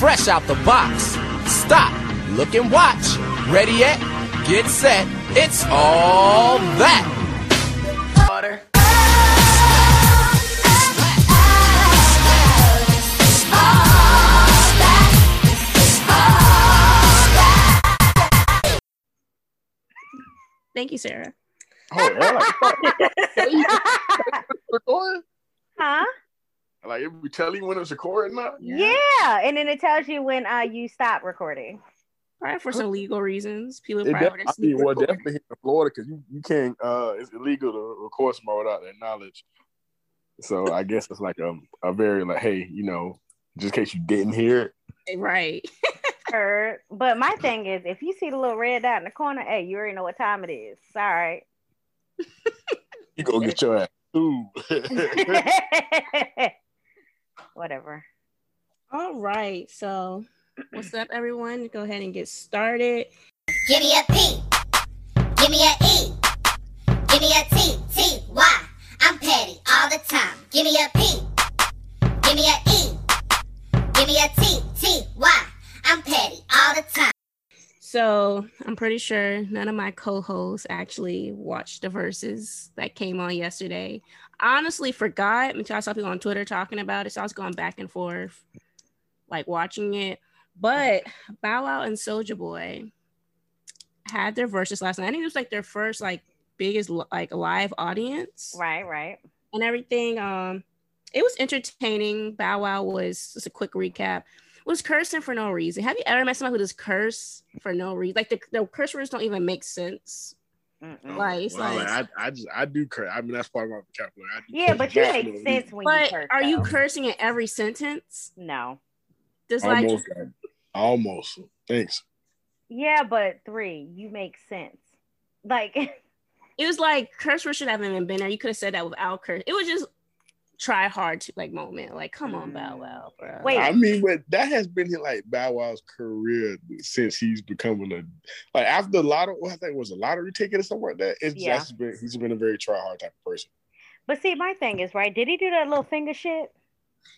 fresh out the box. Stop, look and watch. Ready yet? Get set. It's all that. Water. Thank you, Sarah. Oh, yeah. Huh? Like it would tell you when it's recording now. Yeah. and then it tells you when uh you stop recording. Right for some legal reasons. People It probably def- I mean, well, definitely here in Florida because you, you can't. Uh, it's illegal to record somebody without their knowledge. So I guess it's like a a very like, hey, you know, just in case you didn't hear it. right. Heard. But my thing is, if you see the little red dot in the corner, hey, you already know what time it is. It's all right. You go get your ass. Ooh. Whatever. All right. So, what's up, everyone? Go ahead and get started. Give me a P. Give me a E. Give me a T. T. Y. I'm petty all the time. Give me a P. Give me a E. Give me a T. T. Y. I'm petty all the time. So, I'm pretty sure none of my co hosts actually watched the Verzuz that came on yesterday. I honestly forgot until I saw people on Twitter talking about it. So, I was going back and forth, like watching it. But Bow Wow and Soulja Boy had their Verzuz last night. I think it was like their first, like, biggest, like, live audience. Right, right. and everything. Um, it was entertaining. Bow Wow was just a quick recap. Was cursing for no reason. Have you ever met someone who just curse for no reason? Like the, the curse words don't even make sense. Mm-mm. Like, it's Well, like- I, I just I do curse. I mean that's part of my vocabulary. Yeah, but you make sense when you but curse. are you cursing in every sentence? No. Just like Almost, uh, almost. Thanks. Yeah, but three, you make sense. Like, it was like curse words should have even been there. You could have said that without curse. It was just try hard to like moment. Like, come on, Bow mm. Wow, bro. Wait. I mean, but that has been like Bow Wow's career since he's becoming a like after the lottery. Well, I think it was a lottery ticket or something like that. It's Yeah. just been he's been a very try hard type of person. but see, my thing is right. Did he do that little finger shit?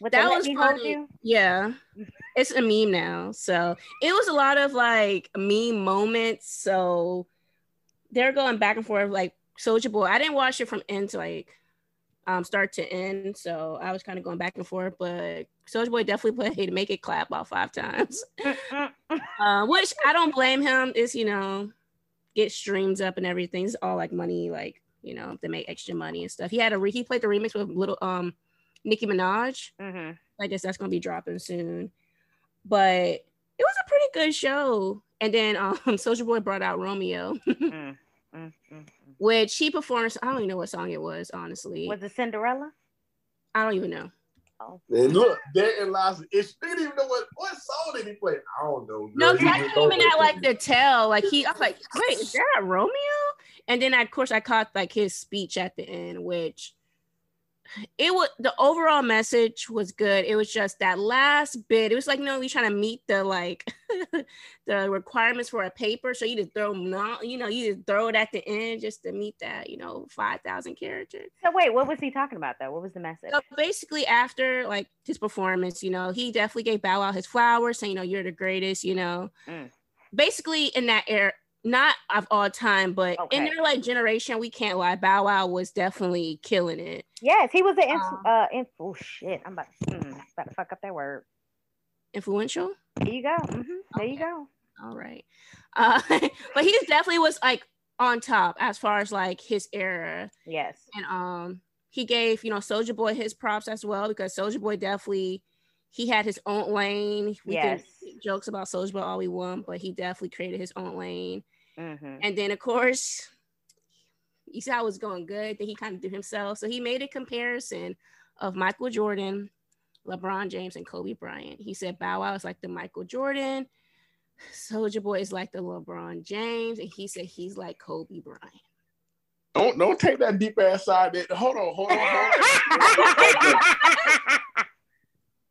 With that the was me funny. Yeah, it's a meme now. So it was a lot of like meme moments. So they're going back and forth like Soulja Boy. I didn't watch it from end to like um start to end. So I was kind of going back and forth, but Soulja Boy definitely played make it clap about five times. Uh, which I don't blame him. Is you know get streams up and everything. It's all like money, like you know they make extra money and stuff. He had a re- he played the remix with little um Nicki Minaj. Mhm. I guess that's gonna be dropping soon. But it was a pretty good show. And then um Soulja Boy brought out Romeo, Mm, mm, mm, which he performed. I don't even know what song it was, honestly. Was it Cinderella? I don't even know. Oh. And look, there in lies the issue. They didn't even know what what song did he play. I don't know. No, girl. 'cause I came in at like thing. the tell. Like he I was like, wait, is that Romeo? And then of course I caught like his speech at the end, which it was the overall message was good. It was just that last bit. It was like, you no, you're trying to meet the like the requirements for a paper. So you just throw not, you know, you just throw it at the end just to meet that, you know, five thousand characters. So wait, what was he talking about though? What was the message? So basically, after like his performance, you know, he definitely gave Bow Wow his flowers, saying, you know, you're the greatest, you know. Mm. Basically, in that era, not of all time, but in Okay. their like generation, we can't lie. Bow Wow was definitely killing it. Yes, he was an inf- Um, uh inf- oh shit. I'm about mm, about to fuck up that word. Influential. There you go. hmm There you go. All right. Uh, but he definitely was like on top as far as like his era. Yes. and um he gave you know Soulja Boy his props as well because Soulja Boy definitely he had his own lane. We Yes. can jokes about Soulja Boy all we want, but he definitely created his own lane. Hmm And then of course, you saw it was going good. Then he kind of did himself, so he made a comparison of Michael Jordan, LeBron James, and Kobe Bryant. He said Bow Wow is like the Michael Jordan. Soulja Boy is like the LeBron James, and he said he's like Kobe Bryant. Don't don't take that deep ass side. That hold on, hold on, hold on.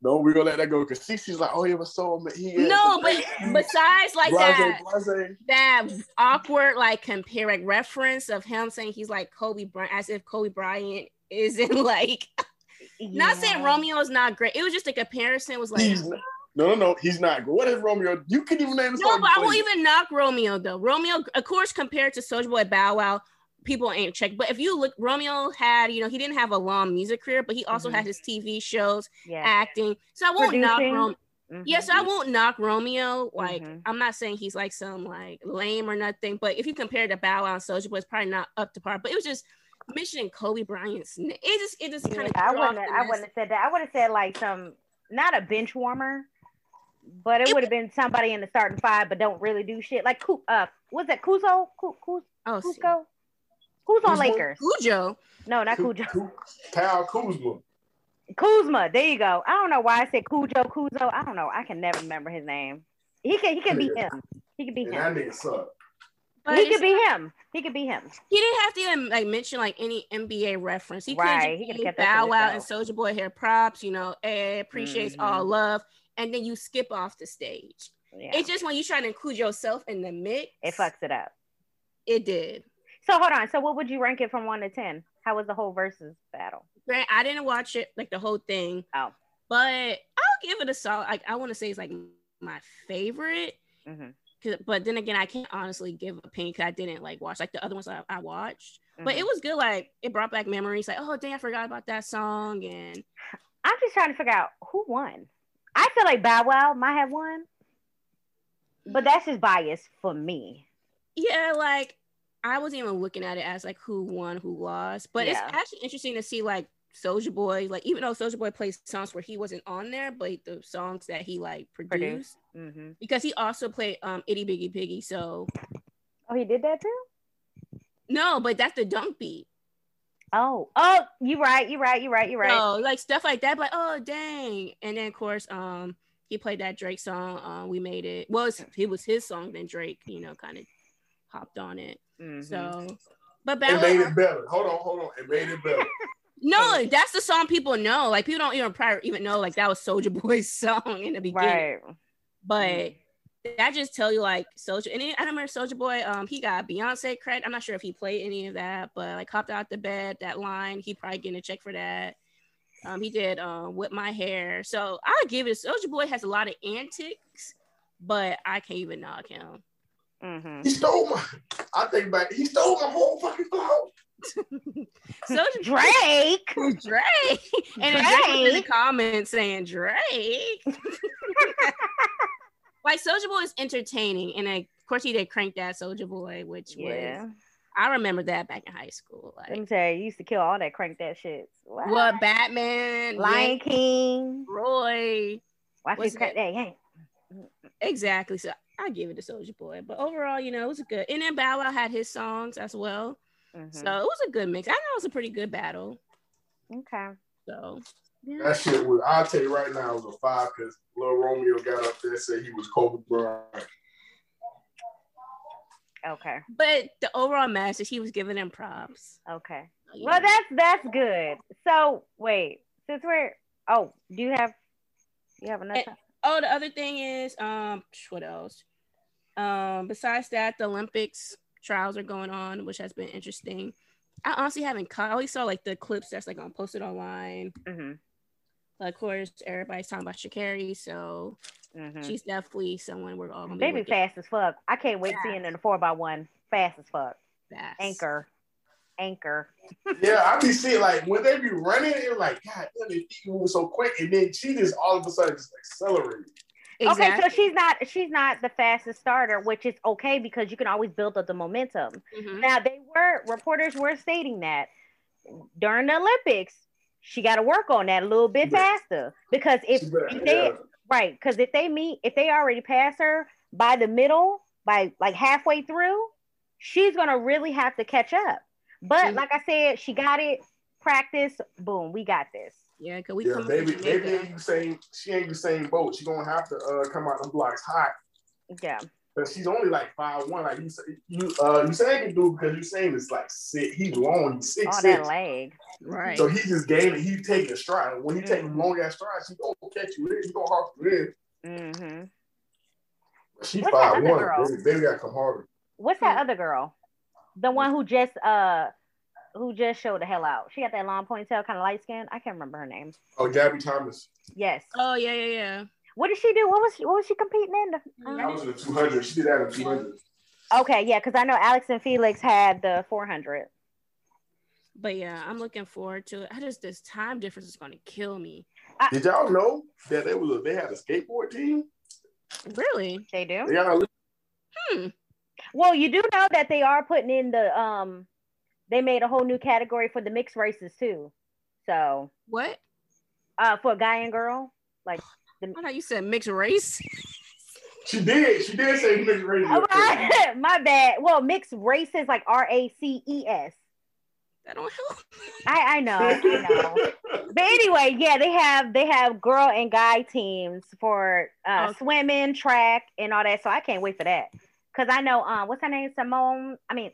no, we're gonna let that go because Cece's like, oh, he was so ama- he is No, but besides like Blase, that, blase. that awkward like comparing like reference of him saying he's like Kobe Bryant as if Kobe Bryant isn't like not saying Yeah. Romeo is not great. It was just a comparison. Was like He's not- No, no, no. He's not. Good What is Romeo? You can even name the No, but I won't even knock Romeo though. Romeo, of course, compared to Soulja Boy Bow Wow, people ain't checked. But if you look, Romeo had, you know, he didn't have a long music career, but he also Mhm. had his TV shows, Yeah. acting. So I won't knock Producing. Romeo. Mhm. Yes, I won't knock Romeo. Like, Mhm. I'm not saying he's like some like lame or nothing, but if you compare to Bow Wow and Soulja Boy, it's probably not up to par. But it was just mentioning Kobe Bryant's. It just, it just kind of. I wouldn't. have- I wouldn't have said that. I would have said like some, not a bench warmer, but it It- would have been somebody in the starting five, but don't really do shit. Like, uh, was that Kuzo? Kuzo? Ku- Oh. Cusco? Who's on Kuzma? Lakers? Cujo. No, not Ku- Cujo. Ku- Kyle Kuzma. Kuzma. There you go. I don't know why I said Cujo, Kuzo. I don't know. I can never remember his name. He can. He can be him. He could be him. that nigga suck. But He could be him. He could be him. He didn't have to even like mention like any NBA reference. He Right, could he just could've right, kept that to Bow Wow and himself. Soulja Boy hair props. You know, eh, appreciates all Mhm. love, and then you skip off the stage. Yeah. It's just when you try to include yourself in the mix, It fucks it up. It did. So hold on. So what would you rank it from one to ten? How was the whole Verzuz battle? I didn't watch it like the whole thing. Oh. but I'll give it a solid. Like I want to say it's like my favorite. hmm 'Cause- But then again, I can't honestly give a opinion because I didn't like watch like the other ones I, I watched. Mm-hmm. But it was good. Like it brought back memories. Like oh dang, I forgot about that song. And I'm just trying to figure out who won. I feel like Bow Wow might have won, but that's just bias for me. yeah, like I wasn't even looking at it as like who won, who lost. But Yeah. it's actually interesting to see like Soulja Boy, like even though Soulja Boy plays songs where he wasn't on there, but the songs that he like produced, hmm because he also played um Itty Bitty Piggy. So Oh, he did that too. no, but that's the dunk beat. Oh, oh, you right, you right, you right, you right. So like stuff like that, like oh dang. And then of course, um he played that Drake song, um, We Made It. Well, it was his song, then Drake, you know, kind of hopped on it. Mhm. So but It made it better. Hold on, hold on. It made it better. No, that's the song people know. Like people don't even probably even know like that was Soulja Boy's song in the beginning. right. But that just tell you like Soldier and then, I remember Soulja Boy, um, he got Beyonce credit. I'm not sure if he played any of that, but like hopped out the bed, that line, he probably getting a check for that. Um, he did um with my hair. So I give it Soulja Boy has a lot of antics, but I can't even knock him. Hmm He stole my. I think back. He stole my whole fucking flow. so Drake. Drake. And then Drake was in the comments saying Drake. like Soulja Boy is entertaining. And of course he did crank that Soulja Boy, which Yeah. was I remember that back in high school. Let me Like tell you, you used to kill all that crank that shit. What? what Batman, Lion Yank, King. Roy. Watch What's this crank that. Hey. Exactly. So I give it to Soulja Boy. But overall, you know, it was a good and then Bow Wow had his songs as well. Mhm. So it was a good mix. I know it was a pretty good battle. Okay. So yeah. That shit was. I'll tell you right now, it was a five because Lil Romeo got up there and said he was Kobe Bryant. Okay. But the overall message, he was giving them props. Okay. Yeah. Well, that's that's good. So wait, since we're oh, do you have you have another? Eh, oh, the other thing is, um, what else? Um, besides that, the Olympics trials are going on, which has been interesting. I honestly haven't caught. I always saw like the clips that's like on posted online. hmm Of course, everybody's talking about Sha'Carri, so hmm she's definitely someone we're all gonna be They be fast as fuck. I can't wait seeing in the four by one. Fast as fuck. fast. Anchor. Anchor. Yeah, I be seeing like when they be running, it's like God damn, they feet moving so quick, and then she just all of a sudden just accelerated. Exactly. Okay, so she's not she's not the fastest starter, which is okay because you can always build up the momentum. Mhm. Now they were reporters were stating that during the Olympics, she got to work on that a little bit Yeah. faster because if, if they yeah. right because if they meet if they already pass her by the middle by like halfway through, she's gonna really have to catch up. But Mhm. like I said, she got it. Practice, boom, we got this. Yeah, because we Yeah, come baby, from baby Jamaica. ain't the same. She ain't the same boat. She gonna have to uh, come out the blocks hot. Yeah, But she's only like five one. Like you, say- you, uh, you saying can do because you saying it's like six. He's long. He's six all six. that leg. Right. So he just gaining. He taking a stride. When he taking Mhm. long ass strides, he gonna catch you in. He gonna hawk you in. Mm-hmm. She What's five one. Baby, baby got to come harder. What's that other girl? The one who just uh who just showed the hell out. She got that long ponytail, kind of light skin. I can't remember her name. Oh, Gabby Thomas. Yes. oh yeah, yeah, yeah. What did she do? What was she, what was she competing in? The, That was in the 200. She did that in 200. okay, yeah, because I know Allyson Felix had the 400. But yeah, I'm looking forward to it. I just this time difference is gonna kill me. Did y'all know that they was a, they had a skateboard team? Really? They do. They got Hmm. Well, you do know that they are putting in the um, they made a whole new category for the mixed races too. So, What? uh, for guy and girl, like I thought you said mixed race. She did. She did say mixed race. oh, my, my bad. Well, mixed races like R A C E S. that don't help. I I know, I know. But anyway, yeah, they have they have girl and guy teams for uh, Okay. swimming, track, and all that. So I can't wait for that. Cause I know um, what's her name? Simone. I mean,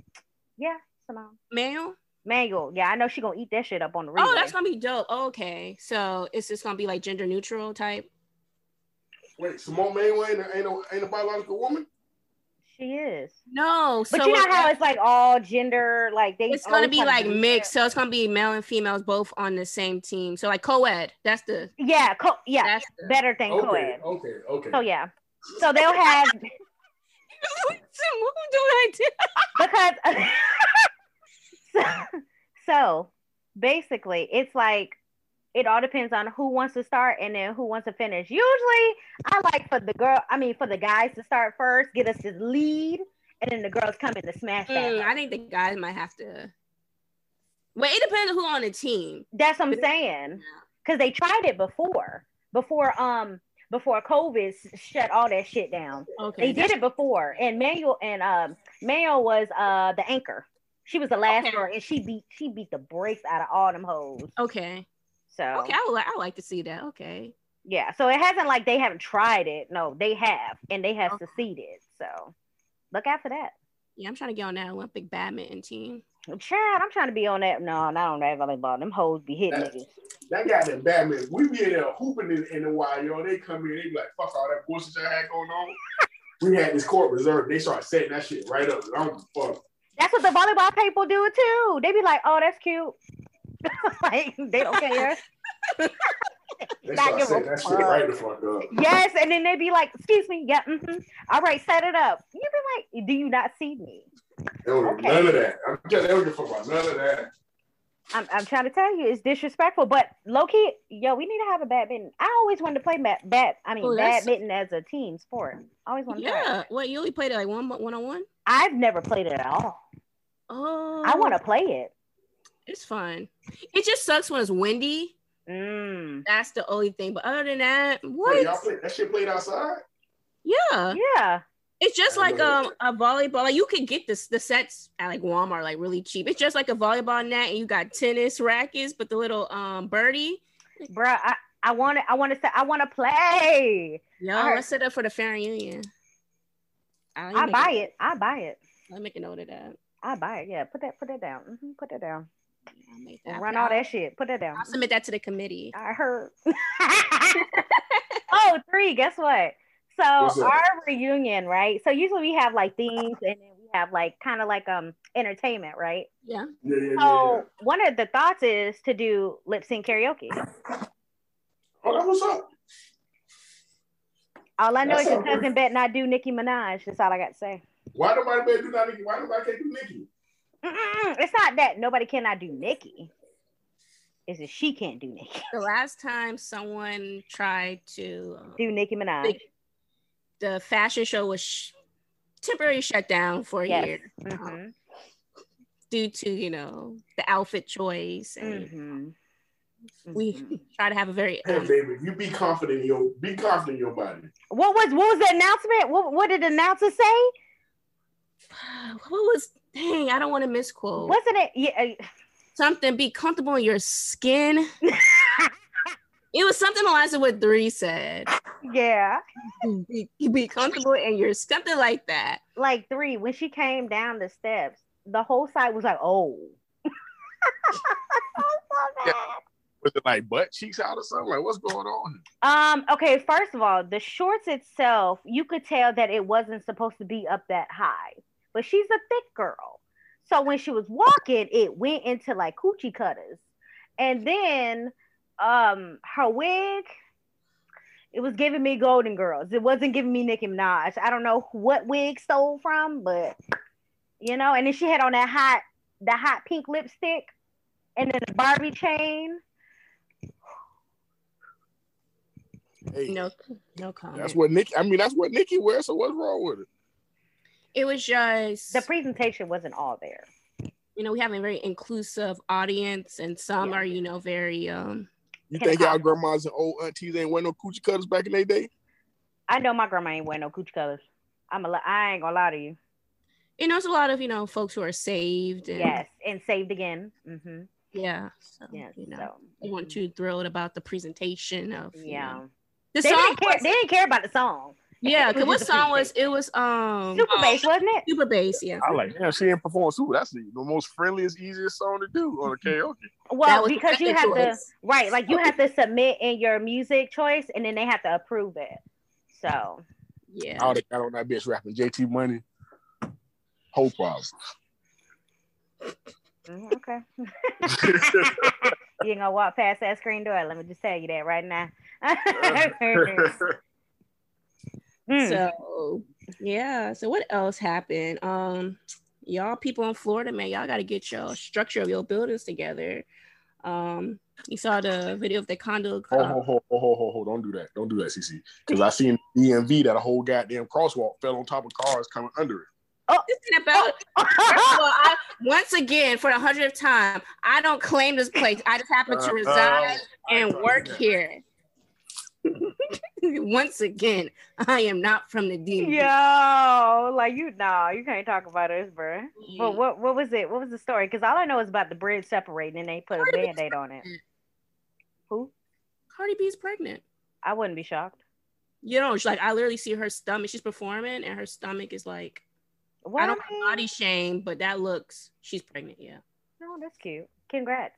yeah, Simone. Manual? Manuel. Yeah, I know she gonna eat that shit up on the relay. Oh, that's gonna be dope. Oh, okay. So it's just gonna be like gender neutral type. Wait, Simone Mayweather ain't, a- ain't, a, ain't a biological woman? she is. No, But so you know it- how it's like all gender, like they. it's gonna be like to mixed. So it's gonna be male and females both on the same team. So like co-ed. That's the Yeah, co- yeah, that's the better than Okay, co-ed. okay, okay. So yeah, so they'll have what do I do? because so, so basically it's like it all depends on who wants to start and then who wants to finish usually i like for the girl i mean for the guys to start first get us this lead and then the girls come in to smash that Mm, I think the guys might have to. Well, it depends on who on the team. that's what i'm saying because they tried it before before um before covid shut all that shit down Okay. they did it before and manuel and um manuel was uh the anchor she was the last Okay. girl and she beat she beat the brakes out of all them hoes Okay. so Okay. I would. li- I would like to see that. Okay. Yeah, so it hasn't like they haven't tried it. No, they have, and they have Okay. succeeded. So look out for that. Yeah, I'm trying to get on that Olympic badminton team. Chad, I'm trying to be on that. No, not on that volleyball. Them hoes be hitting That- niggas. That goddamn Batman, we be in there hooping in, in a while, yo. They come in, they be like, fuck all that bullshit I had going on. we had this court reserved. They start setting that shit right up. I don't fuck. That's what the volleyball people do too. They be like, "Oh, that's cute." like they don't care. They Not give a that shit right the fuck up. yes, and then they be like, "Excuse me, yeah, mm-hmm. all right, set it up." You be like, "Do you not see me?" They don't Okay. None of that. I'm telling you, they don't give a fuck about none of that. I'm, I'm trying to tell you, it's disrespectful. But low key, yo, we need to have a badminton. I always wanted to play bat, bat I mean, Oh, badminton as a team sport. I always wanted to. Yeah. What you only played it like one one on one? I've never played it at all. Oh. I want to play it. It's fun. It just sucks when it's windy. Mm. That's the only thing. But other than that, Wait, what? y'all play that shit played outside? Yeah. Yeah. It's just like um a volleyball. Like you can get this the sets at like Walmart like really cheap. It's just like a volleyball net, and you got tennis rackets, but the little um birdie. Bruh, I, I want to I want to say I want to play. Yo, Alright. let's set up for the fair union. I'll I buy a- it. I buy it. Let me make a note of that. I buy it. Yeah, put that put that down. hmm Put that down. I'll that. Run I'll, all that shit. Put that down. I'll submit that to the committee. I heard. oh, three. Guess what? So our reunion, right? So usually we have like themes, and then we have like kind of like um entertainment, right? Yeah. Yeah, yeah, yeah. So yeah. one of the thoughts is to do lip sync karaoke. Oh, that's what's up. All I know That is your cousin bet not do Nicki Minaj. That's all I got to say. Why nobody better do that? Why nobody can't do Nikki? Mm-mm, it's not that nobody cannot do Nicki. It's that she can't do Nicki. The last time someone tried to um, Do Nicki Minaj. Big- the fashion show was sh- temporarily shut down for a Yes. year Mhm, due to you know the outfit choice and mhm, we mhm. try to have a very Hey, um, baby, you be confident in your be confident in your body. What was what was the announcement? What, what did the announcer say? what was dang i don't want to misquote Wasn't it? Yeah, uh, something be comfortable in your skin it was something along the what three said yeah. be, be comfortable in your something like that Like three when she came down the steps, the whole side was like, "Oh." so bad. Was it like butt cheeks out or something? Like what's going on? Um, okay, first of all, the shorts itself, you could tell that it wasn't supposed to be up that high, but she's a thick girl. So when she was walking, it went into like coochie cutters. And then um her wig, it was giving me Golden Girls. It wasn't giving me Nicki Minaj. I don't know what wig stole from, but you know. And then she had on that hot, the hot pink lipstick, and then the Barbie chain. Hey, No, no comment. that's what Nikki. I mean, that's what Nikki wears. So what's wrong with it? it was just The presentation wasn't all there. you know we have a very inclusive audience, and some Yeah. are you know very um. You think hop. y'all grandmas and old aunties ain't wear no coochie cutters back in their day? I know my grandma ain't wear no coochie cutters. I'm a, li- I ain't gonna lie to you. You know, it's a lot of you know folks who are saved. And, Yes, and saved again. Mm-hmm. Yeah. So, Yes. you know, so, they weren't too thrilled about the presentation of. you yeah. know. The They song. didn't care. They didn't care about the song. Yeah. Cause what song was it? Was um Super bass, wasn't it? Super bass. Yeah. I like, yeah, she ain't perform super. That's the, the most friendliest, easiest song to do on a karaoke. Well, That was the because you second have to right, like you have to submit in your music choice, and then they have to approve it. So Yeah. I would have got on that bitch rapping JT Money. Whole problem. mm, okay, you ain't gonna walk past that screen door. Let me just tell you that right now. Mm. So yeah. So what else happened? Um, y'all people in Florida, man, y'all got to get your structure of your buildings together. Um, you saw the video of the condo. Ho, ho, ho, ho, ho, ho, ho. Don't do that. Don't do that, CC. Because I seen DMV that a whole goddamn crosswalk fell on top of cars coming under it. Listen about First of all, I, once again, for the hundredth time, I don't claim this place. I just happen to Uh, reside uh, and uh, work yeah. here. once again, I am not from the DMV. Yo, like you, no, you can't talk about us, bro. But what, what was it? What was the story? Because all I know is about the bridge separating, and they put a Cardi B band-aid on it. Who? Cardi B's pregnant. I wouldn't be shocked. You know, she's like I literally see her stomach. She's performing, and her stomach is like Well, I don't body shame, but that looks she's pregnant. Yeah. No, that's cute. Congrats.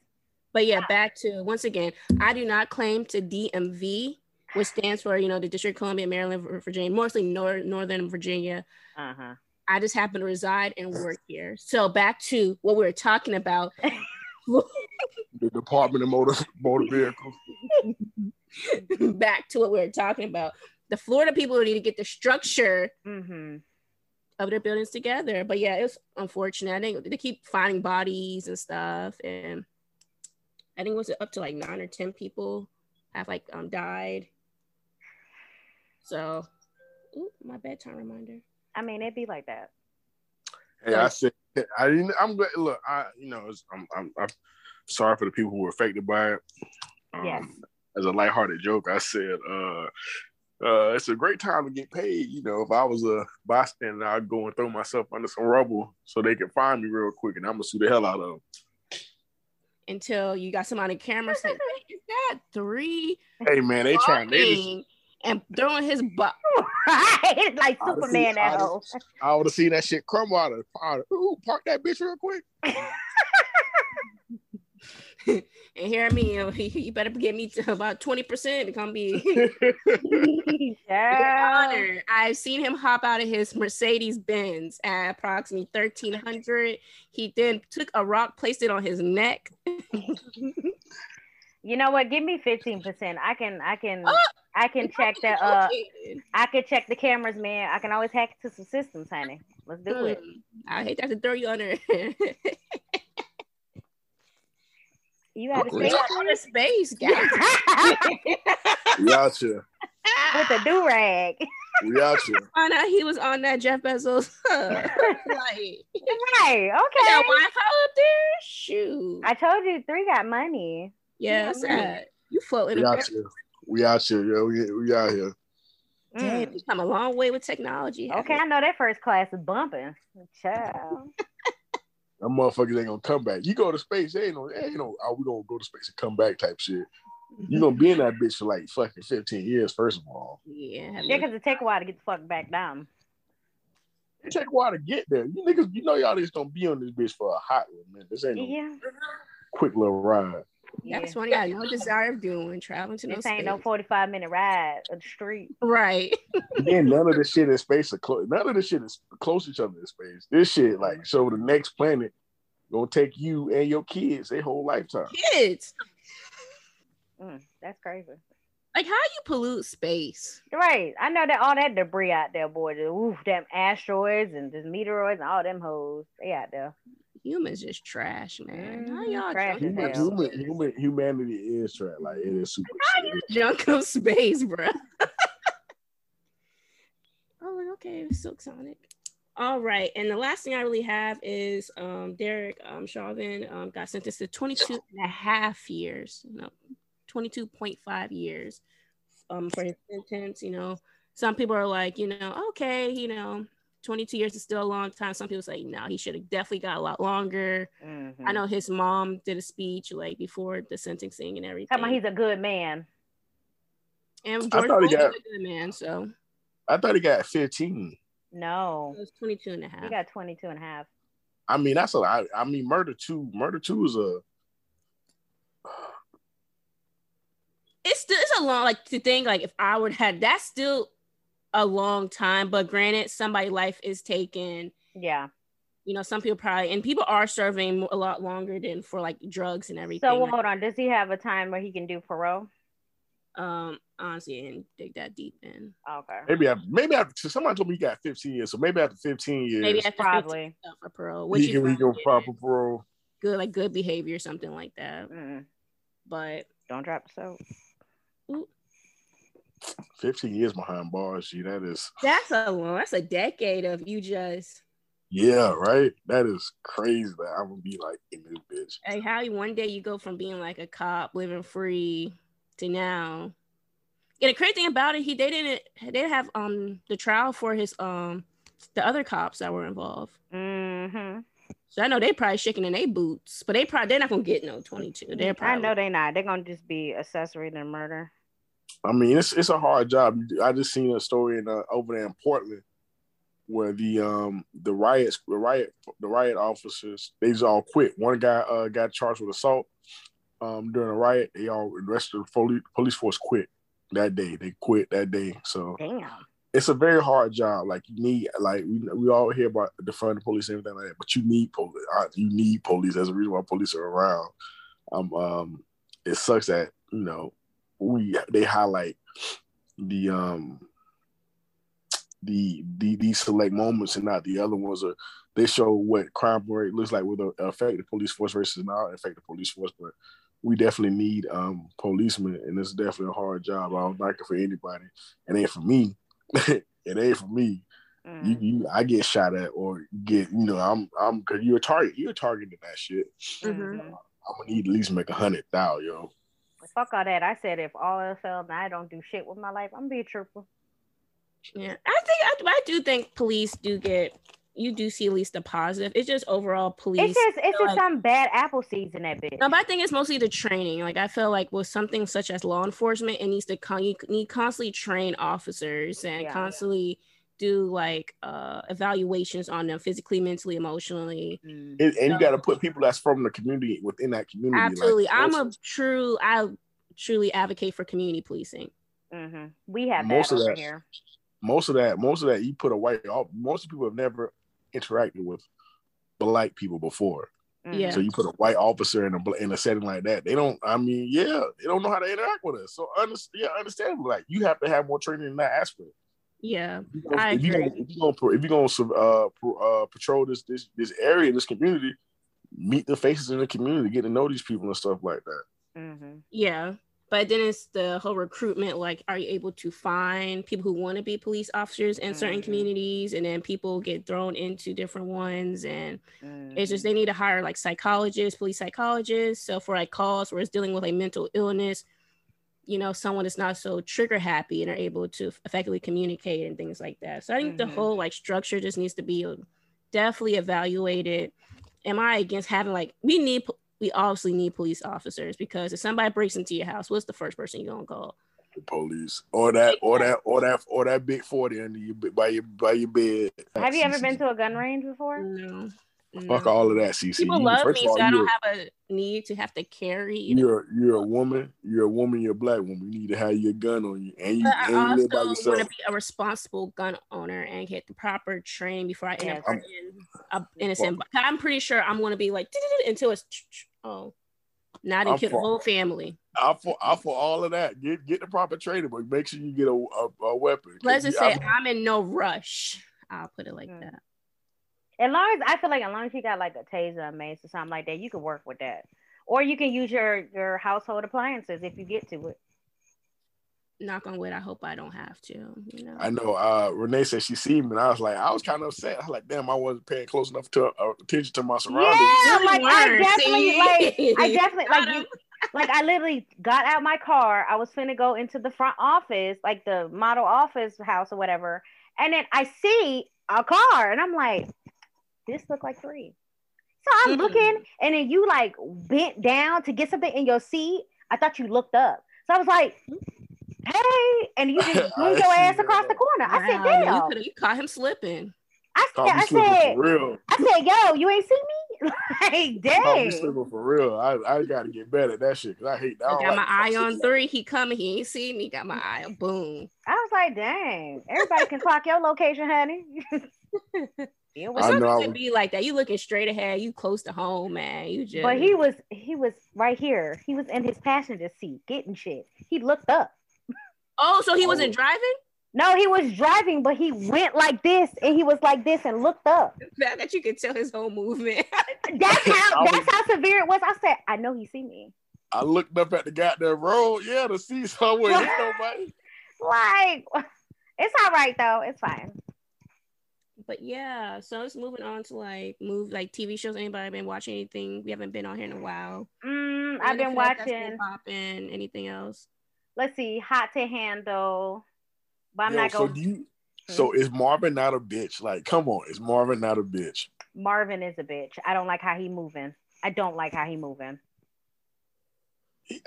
But yeah, back to once again, I do not claim to DMV, which stands for you know the District of Columbia, Maryland, Virginia, mostly Nor- Northern Virginia. Uh huh. I just happen to reside and work here. So back to what we were talking about. The Department of Motor Motor Vehicles. back to what we were talking about. The Florida people need to get the structure Mm-hmm. of their buildings together. But yeah, it's unfortunate. I think they keep finding bodies and stuff, and I think it was up to like nine or ten people have like um died. So, ooh, my bedtime reminder. I mean, it'd be like that. Hey, I said I didn't. I'm glad. Look, I you know it's, I'm, I'm I'm sorry for the people who were affected by it. Um, Yes. As a lighthearted joke, I said, uh, uh, it's a great time to get paid. You know, if I was a bystander, I'd go and throw myself under some rubble so they can find me real quick, and I'm gonna sue the hell out of them. Until you got somebody on camera saying, "Hey, "Is that three Hey man, they trying. They just, walking and throwing his butt?" it's like I'd Superman seen- that I'd have- I would have seen that shit crumble out of. Out of ooh, park that bitch real quick. And hear me, you, know, you better get me to about twenty percent to come be Yeah. honored. I've seen him hop out of his Mercedes Benz at approximately thirteen hundred. He then took a rock, placed it on his neck. You know what? Give me fifteen percent. I can, I can, Oh, I can check the, uh, I can check the cameras, man. I can always hack into some systems, honey. Let's do it. Hmm. I hate to have to throw you under. You out of Wait. space Outer space, guys. we out here. with the do rag. We out here. Find out he was on that Jeff Bezos flight. right. He got Okay. Wi-Fi up there. Shoot. I told you three got money. yeah, yeah, sad. You floating. We around. out here. We out here, yo. We, we out here. Damn, Mm. you come a long way with technology. Okay, I know that first class is bumping. Child. Them mothafuckers ain't gonna come back. You go to space, they ain't no, they ain't no, oh, we gonna go to space and come back type shit. You gonna be in that bitch for like fucking 15 years, first of all. Yeah, Yeah, because it take a while to get the fuck back down. It take a while to get there. You niggas, you know y'all just gonna be on this bitch for a hot one, man. This ain't no Yeah. quick little ride. Yeah. that's one I got no desire of doing. Traveling to no This ain't no 45 minute ride of the street. Right. And then none of the shit in space are close. None of the shit is close to each other in space. This shit, like, so the next planet gonna take you and your kids their whole lifetime. Kids. Mm, that's crazy. Like how you pollute space? Right. I know that all that debris out there, boy. The, oof, them asteroids and the meteoroids and all them hoes. They out there. Humans just trash, man. How Mhm, y'all trash Human, human, human, humanity is trash. Like it is super. shit. junk of space, bro? oh, okay, Silk Sonic. All right, and the last thing I really have is um, Derek um, Chauvin um, got sentenced to 22 and a half years, no, 22.5 years um, for his sentence. You know, some people are like, you know, okay, you know, 22 years is still a long time. Some people say, no, he should have definitely got a lot longer. Mhm. I know his mom did a speech like before the sentencing and everything. Talking about he's a good man. and I thought he got- a good man, so I thought he got 15. No. it was 22 and a half. He got 22 and a half. I mean, that's a lot. I mean, murder two. Murder two is a. it's still it's a long like to think like if I would have that's still a long time, but granted, somebody' life is taken. Yeah. You know, some people probably and people are serving a lot longer than for like drugs and everything. So hold on. Does he have a time where he can do parole? um, honestly, and dig that deep in. Okay. Maybe after, maybe after somebody told me he got 15 years, so maybe after 15 years, Maybe after Probably. 15 for parole, which he can he can proper parole. good, like good behavior, something like that. Mm, But don't drop the soap. 15 years behind bars. Gee, that is that's a long, that's a decade of you just yeah, right. That is crazy. That I'm gonna be like in this bitch. Like how you- one day you go from being like a cop living free to now. And the crazy thing about it, he they didn't they didn't have um the trial for his um the other cops that were involved. Mm-hmm. So I know they probably shaking in their boots, but they probably they're not gonna get no 22. They're probably I know they not. They're gonna just be accessory to murder. I mean, it's it's a hard job. I just seen a story in uh, over there in Portland where the um the riots the riot the riot officers they just all quit. One guy uh got charged with assault um during a riot. They all the rest of the police police force quit that day. They quit that day. So Damn. it's a very hard job. Like you need, like we, we all hear about defunding the police and everything like that, but you need police. You need police. There's a reason why police are around. Um, um, it sucks that you know we they highlight the um the the these select moments and not the other ones. Are they show what crime rate looks like with the effective police force versus not effective police force, but we definitely need um policemen, and it's definitely a hard job. I don't like it for anybody. It ain't for me. it ain't for me. Mm. You, you, I get shot at or get, you know, I'm, I'm, cause you're a target. You're targeting that shit. Mhm. Mhm. I'm gonna need at least make a hundred thousand, yo. Fuck all that. I said if all else fails and I don't do shit with my life, I'm gonna be a trooper. Yeah, I think I, I do think police do get you do see at least a positive. It's just overall police. It's just it's just like- some bad apple seeds in that bitch. No, but I think it's mostly the training. Like I feel like with something such as law enforcement, it needs to con- you need constantly train officers and Yeah. constantly do like uh evaluations on them physically, mentally, emotionally. Mm. And, and you got to put people that's from the community within that community. like, Absolutely. I'm a true I truly advocate for community policing. hmm We have Most that of that- here. most of that, most of that, you put a white. all- Most people have never interacted with black people before, Mhm. Yeah. so you put a white officer in a in a setting like that. They don't. I mean, yeah, they don't know how to interact with us. So, under, yeah, understandable. Like you have to have more training in that aspect. Yeah. If you're gonna- I if you're gonna, if you're gonna, if you're gonna uh, pro- uh, patrol this this this area, this community, meet the faces in the community, get to know these people and stuff like that. Mhm. Yeah. But then it's the whole recruitment. Like, are you able to find people who want to be police officers in certain Mhm. communities? And then people get thrown into different ones. And it's just Mhm. they need to hire like psychologists, police psychologists. So for like calls where it's dealing with a mental illness, you know, someone is not so trigger happy and are able to effectively communicate and things like that. So I think the Mhm. whole like structure just needs to be uh, definitely evaluated. Am I against having like we need we obviously need police officers because if somebody breaks into your house, what's the first person you're gonna call? The police, or that, or that, or that, or that big forty under your by your by your bed. Have you ever been to a gun range before? No. Fuck no. all of that, CC. People You- love first me, all, so I don't have a need to have to carry. You know? You're you're a woman. You're a woman. You're a black woman. You need to have your gun on you, and you, But and I you live by also yourself. want to be a responsible gun owner and get the proper training before I end Yes. up hurting a innocent. I'm pretty sure I'm going to be like until it's oh not they kill the whole family. I for I for all of that. Get get the proper training, but make sure you get a a, a weapon. 'Cause Let's just say I- I'm in no rush. I'll put it like that. As long as I feel like as long as you got like a taser, a mace, or something like that, you can work with that. Or you can use your your household appliances if you get to it. Knock on wood. I hope I don't have to. You know. I know. Uh, Renee said she seen me, and I was like, I was kind of upset. I was like, damn, I wasn't paying close enough to uh, attention to my surroundings. Yeah, like I definitely like I definitely like you like I literally got out my car. I was finna go into the front office, like the model office house or whatever. And then I see a car and I'm like, this look like three. So I'm Mm. looking and then you like bent down to get something in your seat. I thought you looked up. So I was like, hey, and you just I moved your ass across the corner. I said, Wow, man, you damn. coulda- you caught him slipping. I said, Caught I slipping said, for real. I said, yo, you ain't see me? like, Caught me dang. slipping for real. I, I got to get better at that shit because I hate that. I don't got my eye on slipping. three. He coming. He ain't see me. Got my eye on boom. I was like, dang, everybody can clock your location, honey. It But was- I know I it was- be like that. You looking straight ahead. You close to home, man. You just. but he was he was right here. He was in his passenger seat getting shit. He looked up. Oh, so he Oh. wasn't driving? No, he was driving, but he went like this and he was like this and looked up. That, that you could tell his whole movement. That's how was- that's how severe it was. I said, I know he see me. I looked up at the goddamn road, yeah, to see somewhere. Ain't nobody. Like it's all right though. It's fine. But yeah, so it's moving on to like move like TV shows. Anybody been watching anything? We haven't been on here in a while. Mm, I've been Anything else that's watching. popping. Anything else? Let's see, Hot to Handle. But I'm Yo, not so going. do you? So is Marvin not a bitch? Like, come on, is Marvin not a bitch? Marvin is a bitch. I don't like how he moving. I don't like how he moving.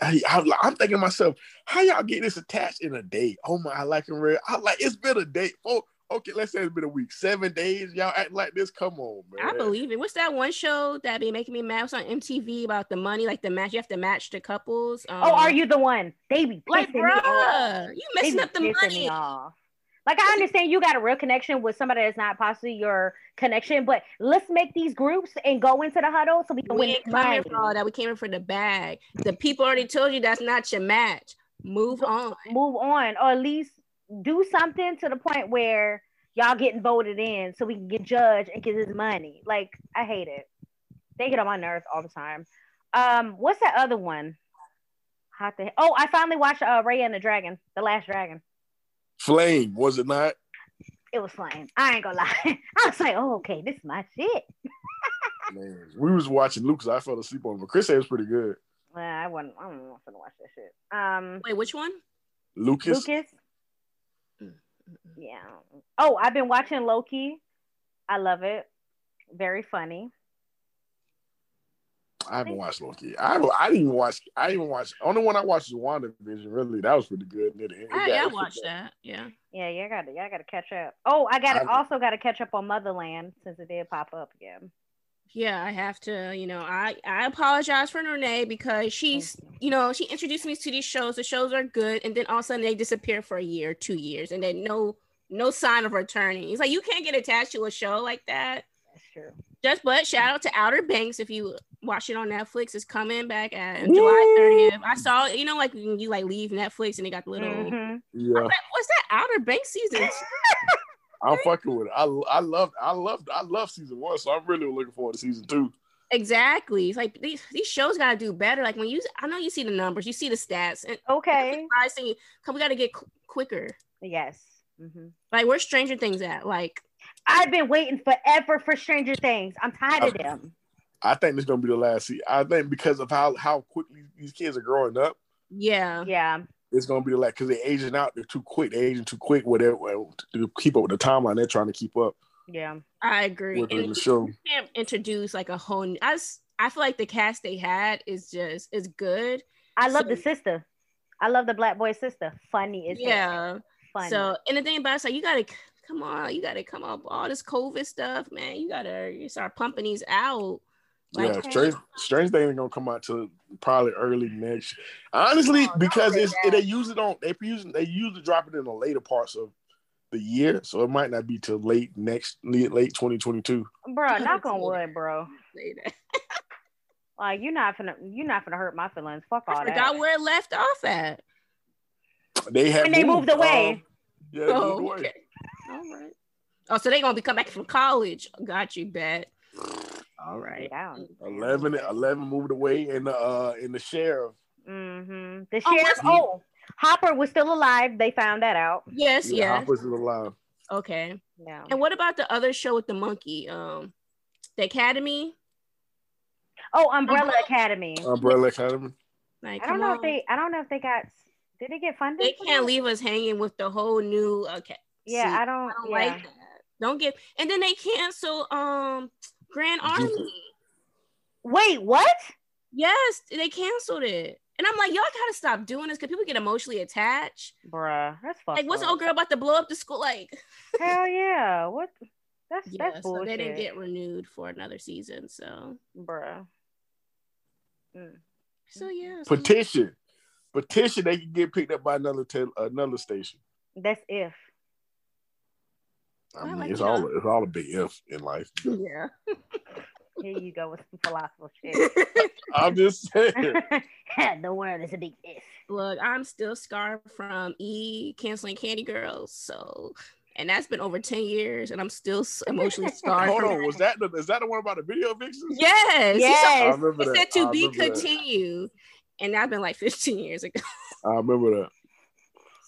I, I, I'm thinking to myself, how y'all get this attached in a day? Oh my, I like him real. I like it's been a day. Oh, okay, let's say it's been a week, seven days. Y'all act like this. Come on, man. I believe it. What's that one show that be making me mad? It was on MTV about the money, like the match. You have to match the couples. Um, oh, are you the one? They be like, pissing me bruh? You messing up the pissing money. me off. Like I understand you got a real connection with somebody that's not possibly your connection, but let's make these groups and go into the huddle so we can We win ain't this coming money. for all that. We came in for the bag. The people already told you that's not your match. Move on. Move on, or at least do something to the point where y'all getting voted in so we can get judged and get this money. Like I hate it. They get on my nerves all the time. Um, what's that other one? Hot the oh, I finally watched uh Ray and the Dragon, the Last Dragon. Flame was it not? It was flame. I ain't gonna lie. I was like, oh, okay, this is my shit. Man, we was watching Lucas. I fell asleep on him, but Chris said it was pretty good. Well, I wasn't. I don't know if I'm gonna watch that shit. Um, Wait, which one? Lucas, Lucas. Yeah. Oh, I've been watching Loki. I love it. Very funny. I haven't watched Loki. I haven't, I didn't even watch. I didn't even watch. Only one I watched was WandaVision. Really, that was pretty good. It- it- it- yeah, I watched that. Yeah. Yeah, yeah, I got to, I got to catch up. Oh, I got to also got to catch up on Motherland since it did pop up again. Yeah, I have to, you know, I I apologize for Renee because she's, you know, she introduced me to these shows. The shows are good, and then all of a sudden they disappear for a year, two years, and then no no sign of returning. It's like you can't get attached to a show like that. That's true. Just but shout out to Outer Banks if you watch it on Netflix. It's coming back at July 30th. I saw, you know, like when you like leave Netflix and they got the little. Mhm. Yeah, like, What's that Outer Banks season? I'm fucking with it. I I love I love I love season one, so I'm really looking forward to season two. exactly. It's like these these shows gotta do better. Like when you, I know you see the numbers, you see the stats, and Okay. I see, come, we gotta get qu- quicker. Yes. hmm Like where's Stranger Things at? Like I've been waiting forever for Stranger Things. I'm tired of them. I think this is gonna be the last season. I think because of how how quickly these kids are growing up, yeah, Yeah. It's gonna be like because they're aging out. They're too quick. They're aging too quick. Whatever to keep up with the timeline, they're trying to keep up Yeah. I agree. with And the show. you can't introduce like a whole. n- I s- I feel like the cast they had is just is good. I love So- the sister. I love the black boy sister. Funny as hell. Yeah. Funny. So and the thing about it's like you gotta come on, you gotta come up all this COVID stuff, man. You gotta you start pumping these out. Like, yeah, strange strange thing ain't gonna come out till probably early next. Honestly, Oh, because say it's that. they use it on they using they usually drop it in the later parts of the year, so it might not be till late next late 2022. bro, Don't knock on say wood, bro. say. Like you're not gonna you're not gonna hurt my feelings. Fuck all I that. forgot where it left off at. They had When they moved away. um, yeah, they Oh, moved away. okay. All right. Oh, so they gonna be coming back from college. Got you, bet. All right. Yeah. 11, 11 moved away, in the uh, and the sheriff. Mm-hmm. The Oh, sheriff. what's- Oh, Hopper was still alive. They found that out. Yes, Yeah, yeah. Hopper's still alive. Okay. Yeah. And what about the other show with the monkey? Um, the Academy. Oh, Umbrella Academy. Umbrella Academy. Like, I don't know on. if they. I don't know if they got. Did they get funded? They can't that? leave us hanging with the whole new. Okay. Yeah, See, I don't. I don't yeah. like that. Don't get. And then they cancel um Grand Army. Wait, what? Yes, they canceled it. And I'm like, y'all gotta stop doing this because people get emotionally attached. Bruh, that's fucked Like, what's the up. old girl about to blow up the school? Like, Hell yeah. What? That's yeah, that's so bullshit. they didn't get renewed for another season. So, Bruh. Mm. so yeah. so- Petition, petition. They can get picked up by another tel- another station. That's if. I I mean, like it's it, all huh? it's all a big if in life. yeah. Here you go with some philosophical shit. I'm just saying. the world is a big if. Look, I'm still scarred from E canceling Candy Girls. So, and that's been over 10 years, and I'm still s- emotionally scarred. Hold on, was that the is that the one about the video vixens? Yes. Yes. I It remember that. said I to be remember that. continued. And that's been like 15 years ago. I remember that.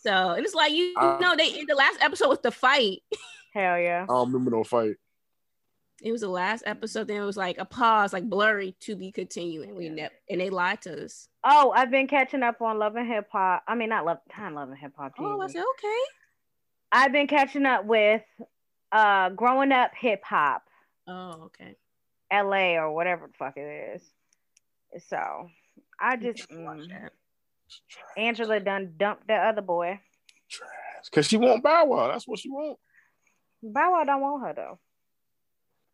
So, and it's like, you, you I- know, they in the last episode with the fight. Hell yeah. I don't remember no fight. It was the last episode. Then it was like a pause, like blurry to be continuing. And we never, and they lied to us. Oh, I've been catching up on Love and Hip Hop. I mean, not Love, time Love and Hip Hop. Oh, I Jesus. said, okay. I've been catching up with uh Growing Up Hip Hop, Oh, okay. LA or whatever the fuck it is. So I just mm. Angela done dumped the other boy. Trash. Cause she want Bow Wow. That's what she want. Bow Wow don't want her though.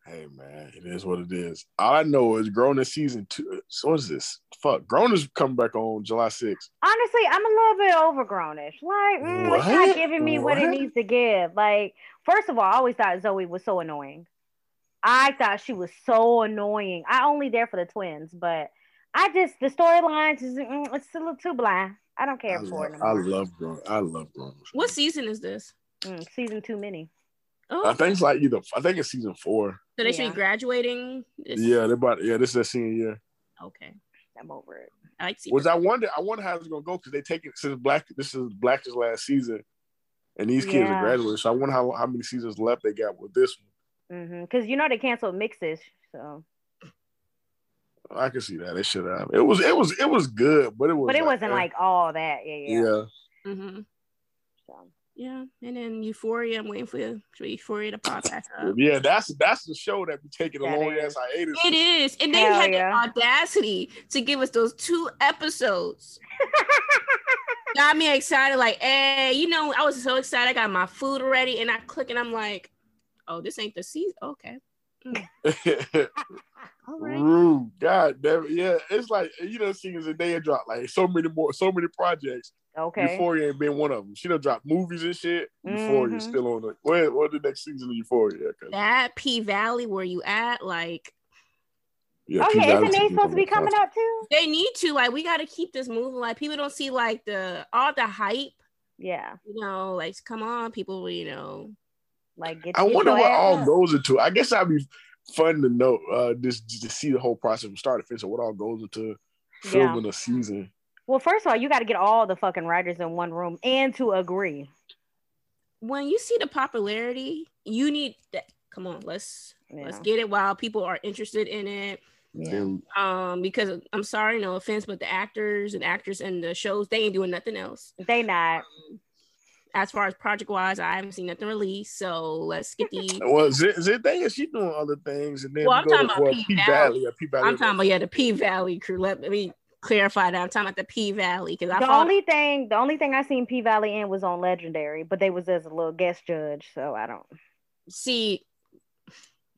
Hey man, it is what it is. All I know is Grown is season two. So what is this? Fuck. Grown is coming back on July 6th. Honestly, I'm a little bit overgrownish. Like, mm, it's not giving me what it needs to give. Like, first of all, I always thought Zoe was so annoying. I thought she was so annoying. I only there for the twins, but I just the storylines is mm, it's a little too blind. I don't I care for love, it I love Grown. I love Grown. What season is this? Mm, season too many. Oh, I think it's like either I think it's season four. so they should be graduating. This- Yeah, they're about yeah, this is their senior year. Okay. I'm over it. I like to see. Which I wonder, I wonder how it's gonna go because they take it since Black. This is Black's last season, and these kids Yeah. are graduating. So I wonder how how many seasons left they got with this Mm-hmm. Because you know they canceled Mixed-ish, so. I can see that they should have. It was it was it was good, but it was. but it wasn't eh. like all that. Yeah, yeah. yeah. hmm So. Yeah, and then Euphoria. I'm waiting for, for Euphoria to pop back up. Yeah, that's that's the show that be taking a That long is. ass hiatus. It is, and they Hell had yeah. the audacity to give us those two episodes. got me excited. Like, hey, you know, I was so excited. I got my food ready, and I click, and I'm like, oh, this ain't the season. Okay, mm. all right. Rude. God damn it. Yeah, it's like you know, seeing Zendaya drop like so many more, so many projects. Okay. Euphoria ain't been one of them. She done dropped movies and shit. Euphoria Mhm. still on the. When what the next season of Euphoria. That P Valley, where you at? Like, yeah, oh P-Valley isn't they supposed to be coming coming up too? they need to. Like, we got to keep this moving. Like, people don't see like the all the hype. Yeah, You know, like, come on, people. You know, like get. I wonder what all up. goes into. I guess that'd be fun to know. Uh, just to see the whole process from start to finish. What all goes into filming a season. Well, first of all, you got to get all the fucking writers in one room and to agree. when you see the popularity, you need that. Come on, let's Yeah. let's get it while people are interested in it. Then Um, because I'm sorry, no offense, but the actors and actors in the shows they ain't doing nothing else. They not. As far as project wise, I haven't seen nothing released. So let's get the. well, Z- Zendaya, she doing other things, and then Well, I'm go talking to, about P P Valley. Valley. P Valley. I'm talking about yeah, the P Valley crew. Let me clarify that. I'm talking about the P Valley because I The thought only thing, the only thing I seen P Valley in was on Legendary, but they was as a little guest judge, so I don't. see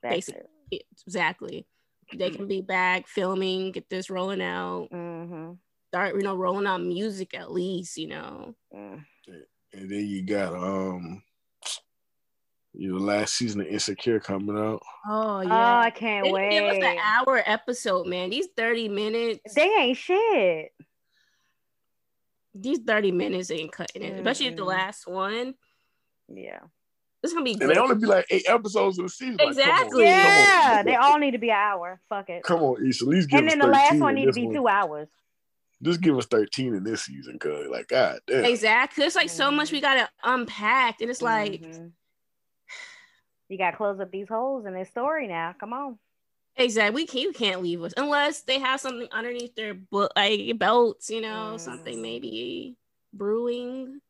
That's Basically. it, exactly. They can be back filming, get this rolling out, Mm-hmm. start you know rolling out music at least. You know. Mm. and then you got um, You know, last season of Insecure coming out. Oh Oh, yeah. I can't they didn't give us an hour episode, man. These 30 minutes, They ain't shit. these 30 minutes ain't cutting it, especially the last one. Yeah. It's gonna be And good. they only be like eight episodes of the season. Exactly. Come on, Yeah, come they all need to be an hour. Fuck it. come on, Issa, at least give And us then the last one in need to be one. two hours. Just give us 13 in this season, cuz like God damn. exactly. There's like so much we gotta unpack, and it's like Mhm. You got to close up these holes in this story now. Come on. exactly. We can't, you can't leave us unless they have something underneath their bu- like belts, you know, Mhm. something maybe brewing.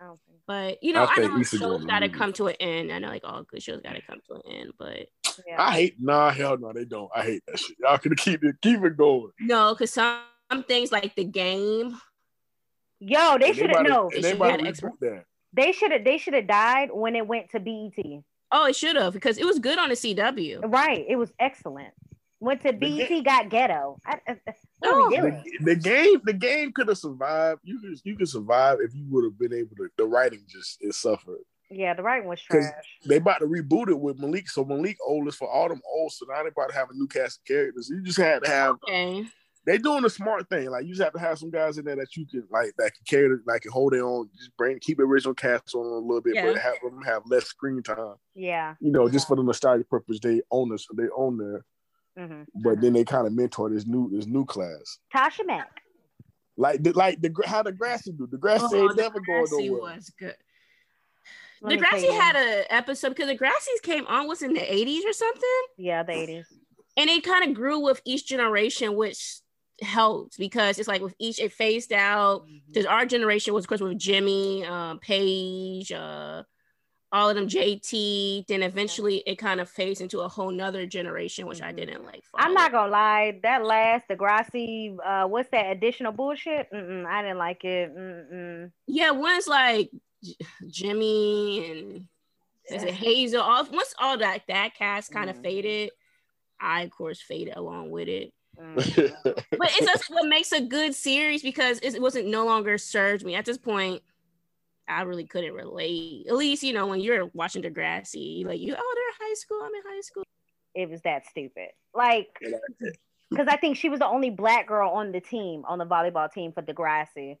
I don't think. But you know, I I, think know we should go shows got to come to an end. I know like all good shows got to come to an end, but Yeah. I hate nah hell no, they don't. I hate that shit. Y'all can keep it keep it going. no, because some, some things like the game. Yo, they should have to- no. and They they about to should reboot that. They should have. They should have died when it went to BET. Oh, it should have because it was good on the CW. Right. It was excellent. Went to The BET, got ghetto. I, I, what are Oh. we doing? The, the game, the game could have survived. You could you could survive if you would have been able to. The writing just it suffered. Yeah, the writing was 'Cause- trash. They about to reboot it with Malik. So Malik old is for all them old. So now they about to have a new cast of characters. You just had to have. Okay. They doing a smart thing. Like you just have to have some guys in there that you can like that can carry, the- like can hold their own. Just bring keep the original cast on a little bit, Yeah. but have them have less screen time. Yeah. You know, just for the nostalgia purpose, they own this. They own there. hmm But then they kind of mentor this new this new class. Tasha Mack. Like the, like the how Degrassi do. Degrassi Oh, ain't never going Degrassi nowhere. was good. The me Degrassi tell you. had an episode because the Degrassi's came on was in the 80s or something. Yeah, the 80s. And it kind of grew with each generation, which helped because it's like with each it phased out. Mm-hmm. Because our generation was of course with Jimmy, um, Paige, uh, all of them, JT. Then eventually it kind of phased into a whole nother generation, which I Mhm. didn't like. I'm not gonna lie, that last Degrassi, uh, what's that additional bullshit? Mm-mm, I didn't like it. Mm-mm. Yeah, once like J- Jimmy and is it Hazel? All once all that that cast kind of Mhm. faded, I of course faded along with it. Mm. But it's just what makes a good series because it wasn't no longer served me at this point. I really couldn't relate. At least you know when you're watching Degrassi, like you, oh, they're high school. I'm in high school. it was that stupid. Like, because I think she was the only black girl on the team, on the volleyball team for Degrassi,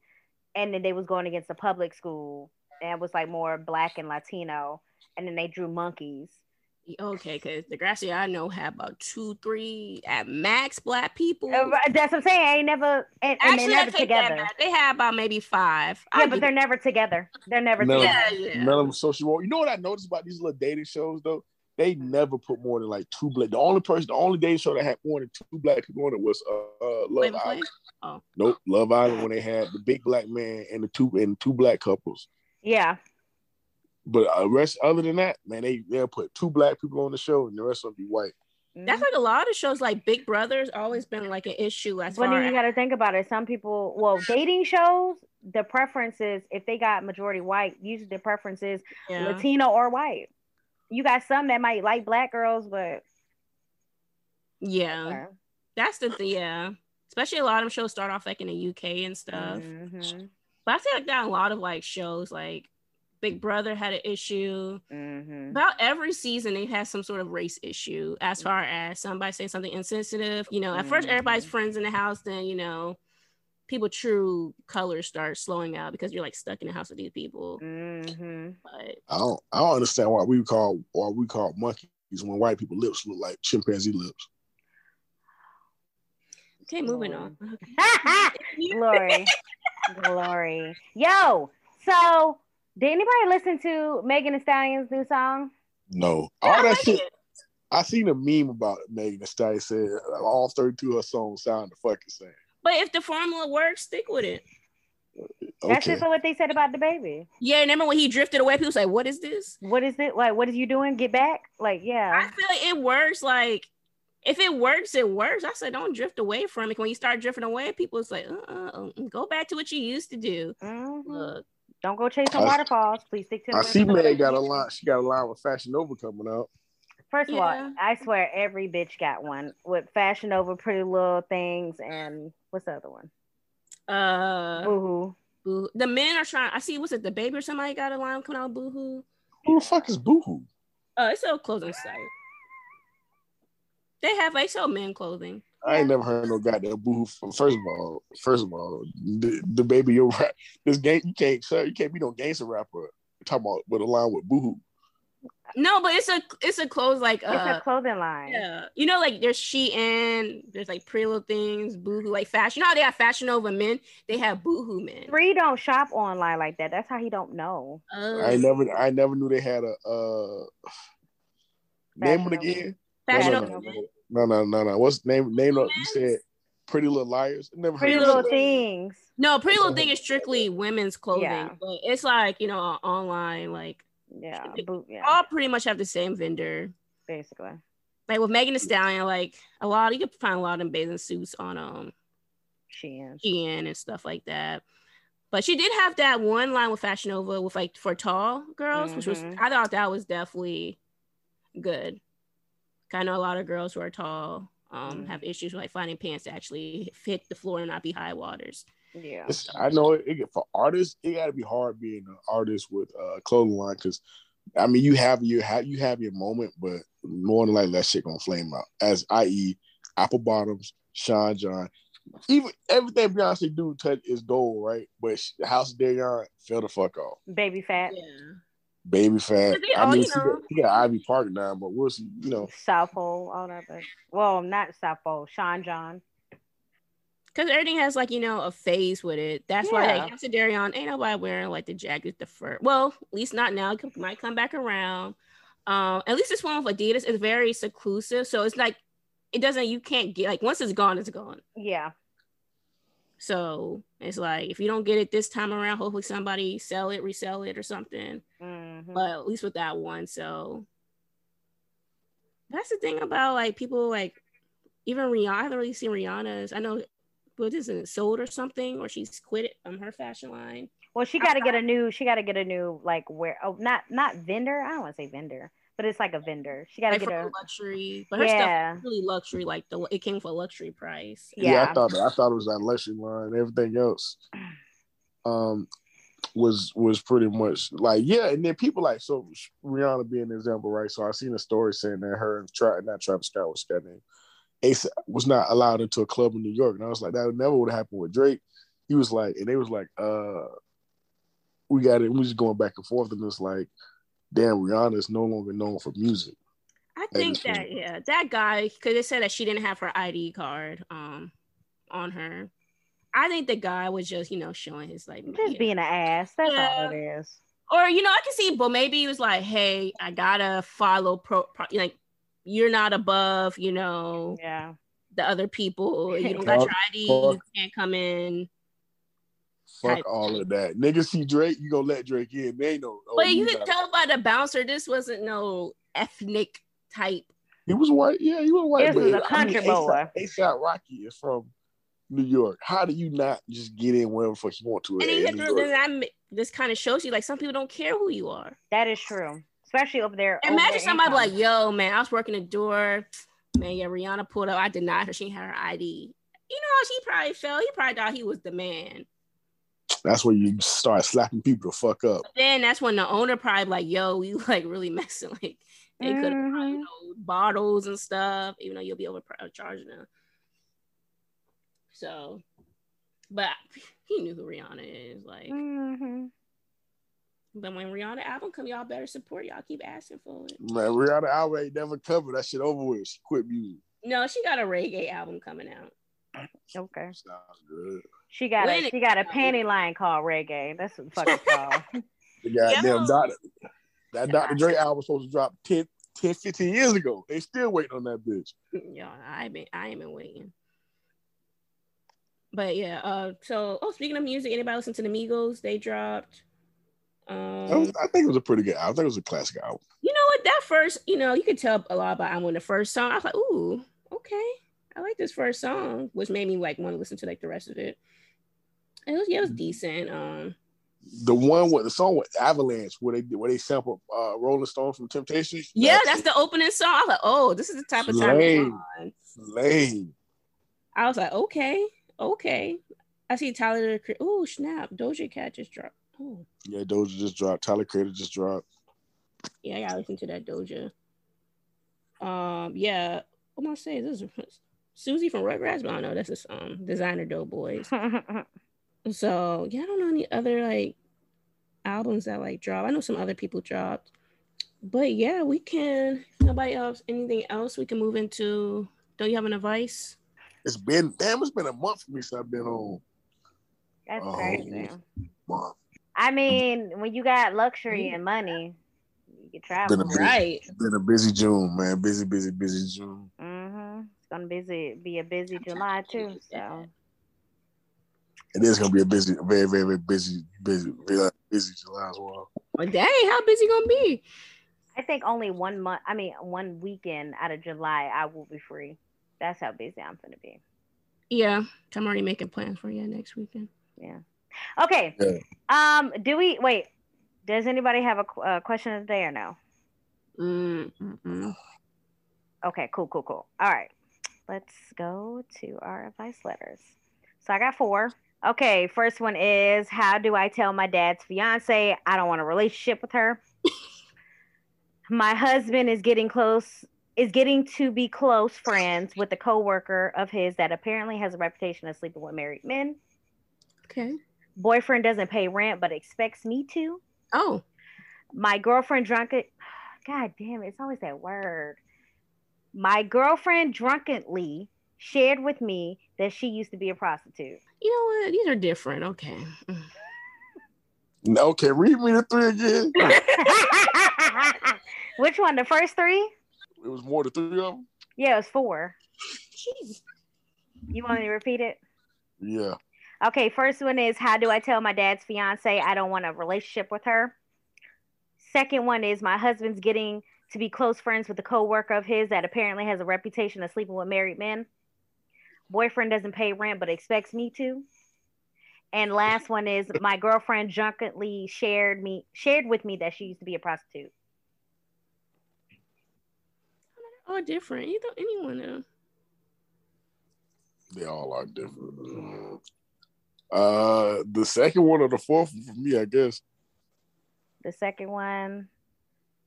and then they was going against a public school, and it was like more black and Latino, and then they drew monkeys. Okay, because the Degrassi I know have about two, three at max black people. Uh, That's what I'm saying. I ain't never, and, and Actually, they're never together. They have about maybe five. Yeah, I'll but they're it- never together. They're never No. together. yeah, yeah. None of them social work. You know what I noticed about these little dating shows though? They never put more than like two black. The only person, the only dating show that had more than two black people on it was uh, uh Love Flavor Island. Flav? Nope, Love Island when they had the big black man and the two and two black couples. Yeah. But uh, rest other than that, man, they they'll put two black people on the show and the rest of them be white. That's like a lot of shows. Like Big Brother's always been like an issue as But far then you got to think about it. Some people, well, dating shows, the preference is if they got majority white, usually the preference is yeah. Latino or white. You got some that might like black girls, but yeah. That's the thing. Yeah. Especially a lot of shows start off like in the UK and stuff. mhm, But I feel like that a lot of like shows like Big Brother had an issue. mhm. About every season, they had some sort of race issue as far as somebody saying something insensitive. You know, at first everybody's Mhm. friends in the house, then you know, people true colors start slowing out because you're like stuck in the house with these people. Mhm. But I don't I don't understand why we call why we call monkeys when white people lips look like chimpanzee lips. okay, moving on. Glory, glory. Yo, so did anybody listen to Megan Thee Stallion's new song? No, all I that shit. I seen a meme about it, Megan Thee Stallion said all 32 of her songs sound the fucking same. But if the formula works, stick with it. That's just what they said about the baby. Yeah, remember when he drifted away? People say, "What is this?" What is it? Like, what is you doing? Get back? Like, yeah. I feel like it works. Like if it works, it works. I said, don't drift away from it. When you start drifting away, people say, uh, uh go back to what you used to do. Mhm. Look, Don't go chasing I- waterfalls. Please stick to. I the- see Meg got a line. She got a line with Fashion Nova coming out. First of Yeah. all, I swear every bitch got one with Fashion Nova, Pretty Little Things, and what's the other one? uh, Boohoo. boo. The men are trying. I see. Was it the baby or somebody got a line coming out? Boohoo. Who the fuck is Boohoo? Oh, it's a clothing site. They have like sell men clothing. I ain't never heard no goddamn Boohoo. First of all, first of all, the, the baby you're right. This game you can't sir, you can't be no gangster rapper talking about with a line with Boohoo. No, but it's a it's a clothes like It's uh a clothing line. yeah. You know, like there's Shein, there's like Pretty Little Things, Boohoo, like fashion. You know how they have Fashion Nova men? They have Boohoo men. Three don't shop online like that. That's how he don't know. Oh, I never I never knew they had a uh name it again. Fashion no, Nova no, no, men. No, no, no, no. What's the name? Name of, you said Pretty Little Liars. Never Pretty heard of little that. things. No, Pretty Little Thing is strictly women's clothing, Yeah. but it's like you know online, like Yeah, boot. Yeah, all pretty much have the same vendor. basically. Like with Megan Thee Stallion, like a lot you can find a lot of them bathing suits on um Shein. Shein and stuff like that. But she did have that one line with Fashion Nova with like for tall girls, which was Mhm. I thought that was definitely good. I know a lot of girls who are tall um Mhm. have issues with like finding pants to actually fit the floor and not be high waters. Yeah. It's- I know it, it for artists, it got to be hard being an artist with a clothing line because, I mean, you have your ha- you have your moment, but more than likely that shit gonna flame out. As i.e., Apple Bottoms, Sean John, even everything Beyonce do touch is gold, right? But sh- House of Deréon fell the fuck off. Baby Phat. Yeah. Baby Phat. They I all, mean, you she, know- got, she got Ivy Park now, but we'll see. You know, South Pole, all that. But, well, not South Pole. Sean John. Cause everything has like you know a phase with it. That's why Yeah. like House of Deréon ain't nobody wearing like the jacket, the fur. Well, at least not now. It might come back around. Um, at least this one with Adidas is very seclusive, so it's like it doesn't. You can't get like once it's gone, it's gone. Yeah. So it's like if you don't get it this time around, hopefully somebody sell it, resell it, or something. Mhm. But at least with that one, so that's the thing about like people like even Rihanna. I haven't really seen Rihanna's. I know, what is it sold or something, or she's quit it um her fashion line. Well, she got to get a new. She got to get a new like where. Oh, not not vendor. I don't want to say vendor, but it's like a vendor. She got to Like get a. luxury, but her stuff Yeah. is really luxury. Like the it came for a luxury price. yeah, Yeah. I thought I thought it was that luxury line. Everything else, um, was was pretty much like yeah. And then people like so Rihanna being an example, right? So I seen a story saying that her and Tra- not Travis Scott was Scott name. Ace was not allowed into a club in New York, and I was like, that never would have happened with Drake. He was like, and they was like, uh, we got it. We was going back and forth, and it's like, damn, Rihanna is no longer known for music. I think that yeah, that guy because they said that she didn't have her ID card um on her. I think the guy was just you know showing his like Just yeah. being an ass. That's Yeah. all it is. or you know I can see, but maybe he was like, hey, I gotta follow pro, pro like you're not above you know Yeah. the other people. You don't got your ID, you can't come in. Fuck Type. all of that. Nigga see Drake, you gonna let Drake in. They ain't no. oh, But you you could not- tell by the bouncer, this wasn't no ethnic type. He was white. Yeah, he was white. This was a country I mean, boy. ASAP Rocky is from New York. How do you not just get in wherever the fuck you want to? And then in you have New to, York? then that, this kind of shows you like some people don't care who you are. That is true. Especially over there. Imagine their somebody income. like, yo, man, I was working the door. Man, yeah, Rihanna pulled up. I denied her. She didn't her ID. You know how she probably felt? He probably thought he was the man. That's where you start slapping people the fuck up. Then that's when the owner probably like, yo, you like really messing. Like they could have Mhm. you know, bottles and stuff, even though you'll be overcharging them. So, but he knew who Rihanna is. Like, Mhm. but when Rihanna album come, y'all better support. Y'all keep asking for it. Man, Rihanna album ain't never covered. That shit over with. She quit music. No, she got a reggae album coming out. Okay. Sounds good. She got When a she got a panty line called reggae. That's what the fuck it's called. The goddamn Yo. Dr. That Dr. Dre album was supposed to drop 10, 10, 15 years ago. They still waiting on that bitch. Yeah, I been I ain't been waiting. But yeah, uh so oh speaking of music, anybody listen to the Migos? They dropped um That was- I think it was a pretty good album. I think it was a classic album. you know what that first, you know, you could tell a lot about I when the first song. I was like, ooh, okay. I like this first song, which made me like want to listen to like the rest of it. It was yeah, it was decent. Um The one with the song with Avalanche, where they where they sample uh, Rolling Stone from Temptation. yeah, that's the opening song. I was like, oh, this is the type of time. lame. I was like, okay, okay. I see Tyler. Oh snap! Doja Cat just dropped. Oh, Yeah, Doja just dropped. Tyler Creator just dropped. Yeah, I gotta listen to that Doja. Um, yeah. What am I saying? This is Susie from Rugrats, but I don't know. That's a um designer Doughboys. So yeah, I don't know any other like albums that like drop. I know some other people dropped, but yeah, we can. If nobody else, anything else? We can move into. Don't you have an advice? It's been damn. It's been a month for me since I've been on. That's crazy. Month. I mean, when you got luxury and money, you can travel. Been a bit- Right. It's been a busy June, man. Busy, busy, busy June. Mm-hmm. It's gonna busy be a busy July too. So It is gonna be a busy, very, very, very busy, busy, busy July as well. Well, dang, how busy gonna be? I think only one month. I mean, one weekend out of July, I will be free. That's how busy I'm gonna be. Yeah, I'm already making plans for you next weekend. Yeah. Okay. Yeah. Um. Do we wait? Does anybody have a qu- uh, question of the day or no? Mm, mm-mm. Okay. Cool. Cool. Cool. All right. Let's go to our advice letters. So I got four. Okay. First one is how do I tell my dad's fiance I don't want a relationship with her? my husband is getting close is getting to be close friends with a coworker of his that apparently has a reputation of sleeping with married men. Okay. Boyfriend doesn't pay rent but expects me to. Oh, My girlfriend drunk it. God damn it, it's always that word. My girlfriend drunkenly shared with me that she used to be a prostitute. you know what? These are different. Okay. Okay, read me the three again. Which one? The first three? It was more than three of them. Yeah, it was four. Jeez. You want me to repeat it? Yeah. Okay, first one is how do I tell my dad's fiance I don't want a relationship with her? Second one is my husband's getting to be close friends with a coworker of his that apparently has a reputation of sleeping with married men. Boyfriend doesn't pay rent but expects me to. And last one is my girlfriend drunkenly shared me shared with me that she used to be a prostitute. All different. You don't anyone know. They all are different. Uh, the second one or the fourth one for me, I guess. The second one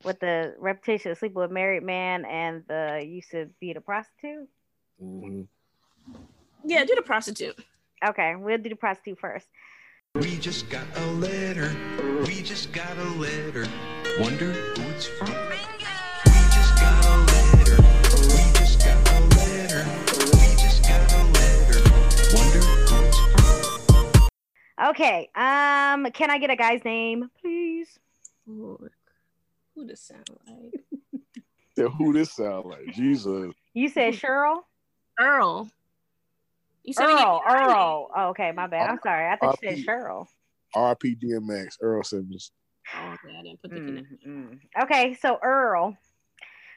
with the reputation of sleeping with married man and the used to be a prostitute. Mm-hmm. Yeah, do the prostitute. Okay, we'll do the prostitute first. We just got a letter. We just got a letter. Wonder who it's from. Okay. Um, can I get a guy's name, please? Lord. Who does sound like? Said, Who this sound like? Jesus. You said Cheryl. Earl. You said Earl. we Earl. Oh, okay, my bad. I'm sorry. I thought you said RP. Cheryl. RP DMX, Earl Simmons. Oh, okay, I didn't put the. Mm, mm. Okay, so Earl.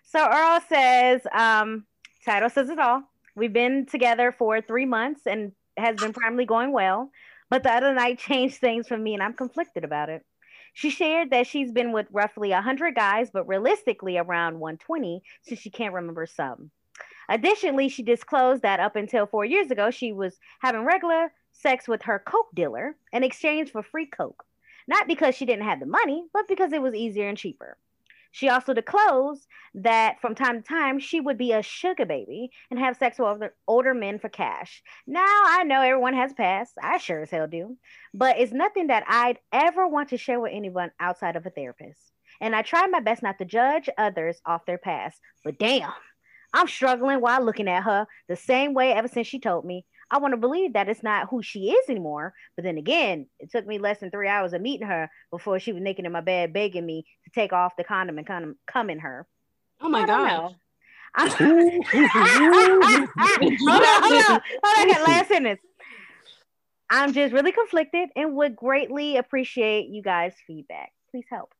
So Earl says, um, title says it all. We've been together for three months and has been primarily going well. But the other night changed things for me and I'm conflicted about it. She shared that she's been with roughly 100 guys, but realistically around 120 since she can't remember some. Additionally, she disclosed that up until four years ago, she was having regular sex with her Coke dealer in exchange for free Coke. Not because she didn't have the money, but because it was easier and cheaper. She also disclosed that from time to time she would be a sugar baby and have sex with older men for cash. Now I know everyone has past. I sure as hell do. But it's nothing that I'd ever want to share with anyone outside of a therapist. And I try my best not to judge others off their past. But damn, I'm struggling while looking at her the same way ever since she told me. I want to believe that it's not who she is anymore. But then again, it took me less than three hours of meeting her before she was naked in my bed begging me to take off the condom and condom come in her. Oh my god. I'm- hold on, hold on, hold on. I got last sentence. I'm just really conflicted and would greatly appreciate you guys' feedback. Please help.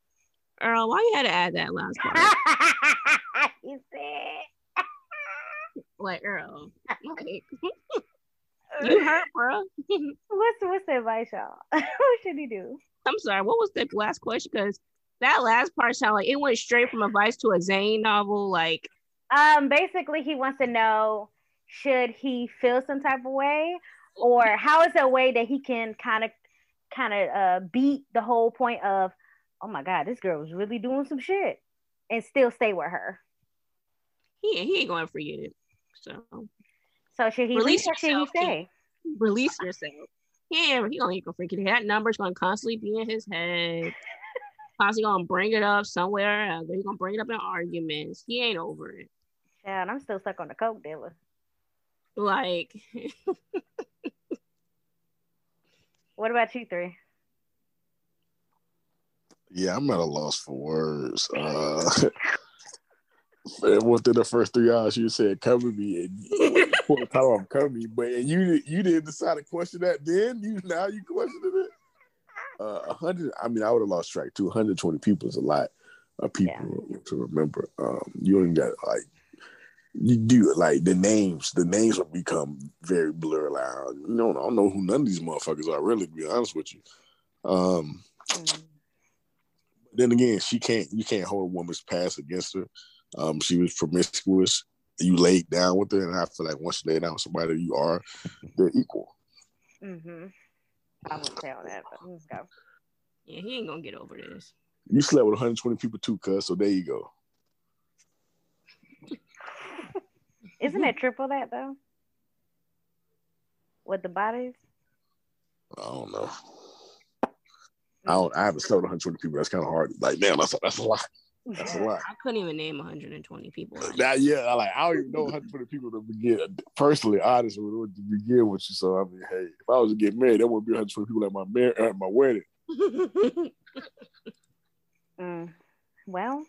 Earl, why you had to add that last part? he said. like Earl. Like, you hurt, bro. What's what's the advice, y'all? what should he do? I'm sorry. What was the last question? Because that last part sounded like it went straight from advice to a Zane novel. Like, Um, basically, he wants to know should he feel some type of way, or how is there a way that he can kind of, kind of uh, beat the whole point of, oh my god, this girl was really doing some shit. and still stay with her. He he ain't going to forget it. So So should he Release leave or should he yourself, stay? release yourself. He ain't he gonna, he gonna forget it. That number's gonna constantly be in his head. Constantly gonna bring it up somewhere or other. He's gonna bring it up in arguments. He ain't over it. Child, I'm still stuck on the coke dealer. Like What about you three? Yeah, I'm at a loss for words. Uh, and within the first three hours, you said cover me, and you pulled the title off cover but and you you didn't decide to question that then. You now you questioning it. Uh, a hundred. I mean, I would have lost track too. 120 people is a lot of people to remember. Um, you only got like you do like the names. The names will become very blurred. Like, you know, I don't know who none of these motherfuckers are. Really, to be honest with you. Um, Mm. then again, she can't. You can't hold a woman's past against her. Um, she was promiscuous. You laid down with her, and I feel like once you lay down with somebody, you are they're equal. Mm-hmm. I wouldn't say all that, but let's go. yeah, he ain't gonna get over this. You slept with 120 people too, cuz. So there you go. Isn't it triple that though? With the bodies? I don't know. I don't. I haven't slept with 120 people. That's kind of hard. Like, damn, that's that's a lot. That's a lot. I couldn't even name 120 people. Now, yeah, I like I don't even know 120 people to begin. Personally, honestly, to begin with you. So I mean, hey, if I was to get married, that wouldn't be 120 people at my mar- at my wedding. Mm. Well,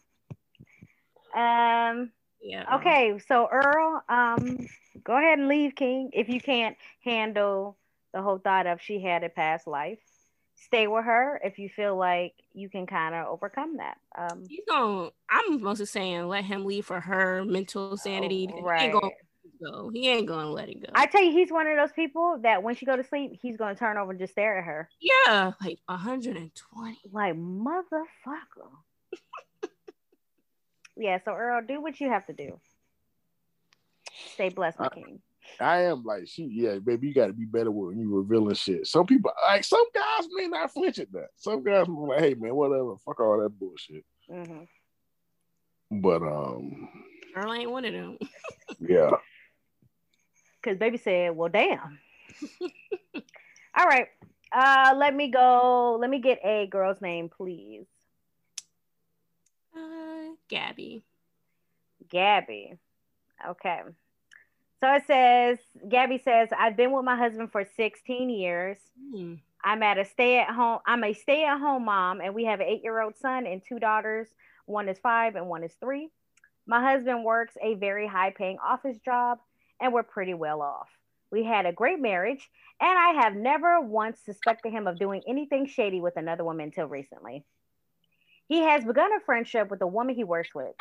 um, yeah. okay, so Earl, um, go ahead and leave King if you can't handle the whole thought of she had a past life. Stay with her if you feel like you can kind of overcome that. Um, He's gonna. I'm mostly saying let him leave for her mental sanity. Oh, He right. ain't gonna let it go. He ain't gonna let it go. I tell you, he's one of those people that when she go to sleep, he's gonna turn over and just stare at her yeah, like 120. like motherfucker. yeah, so Earl, do what you have to do. Stay blessed, my Uh, king. I am like she, yeah, baby. You got to be better when you revealing shit. Some people, like some guys, may not flinch at that. Some guys will be like, "Hey, man, whatever, fuck all that bullshit." hmm But um, Earl ain't one of them. yeah, Because baby said, "Well, damn." All right, uh, let me go. Let me get a girl's name, please. Uh, Gabby. Gabby. Okay. So it says, Gabby says, I've been with my husband for 16 years. Hmm. I'm at a stay at home. I'm a stay at home mom, and we have an eight year old son and two daughters. One is five and one is three. My husband works a very high paying office job, and we're pretty well off. We had a great marriage, and I have never once suspected him of doing anything shady with another woman until recently. He has begun a friendship with a woman he works with.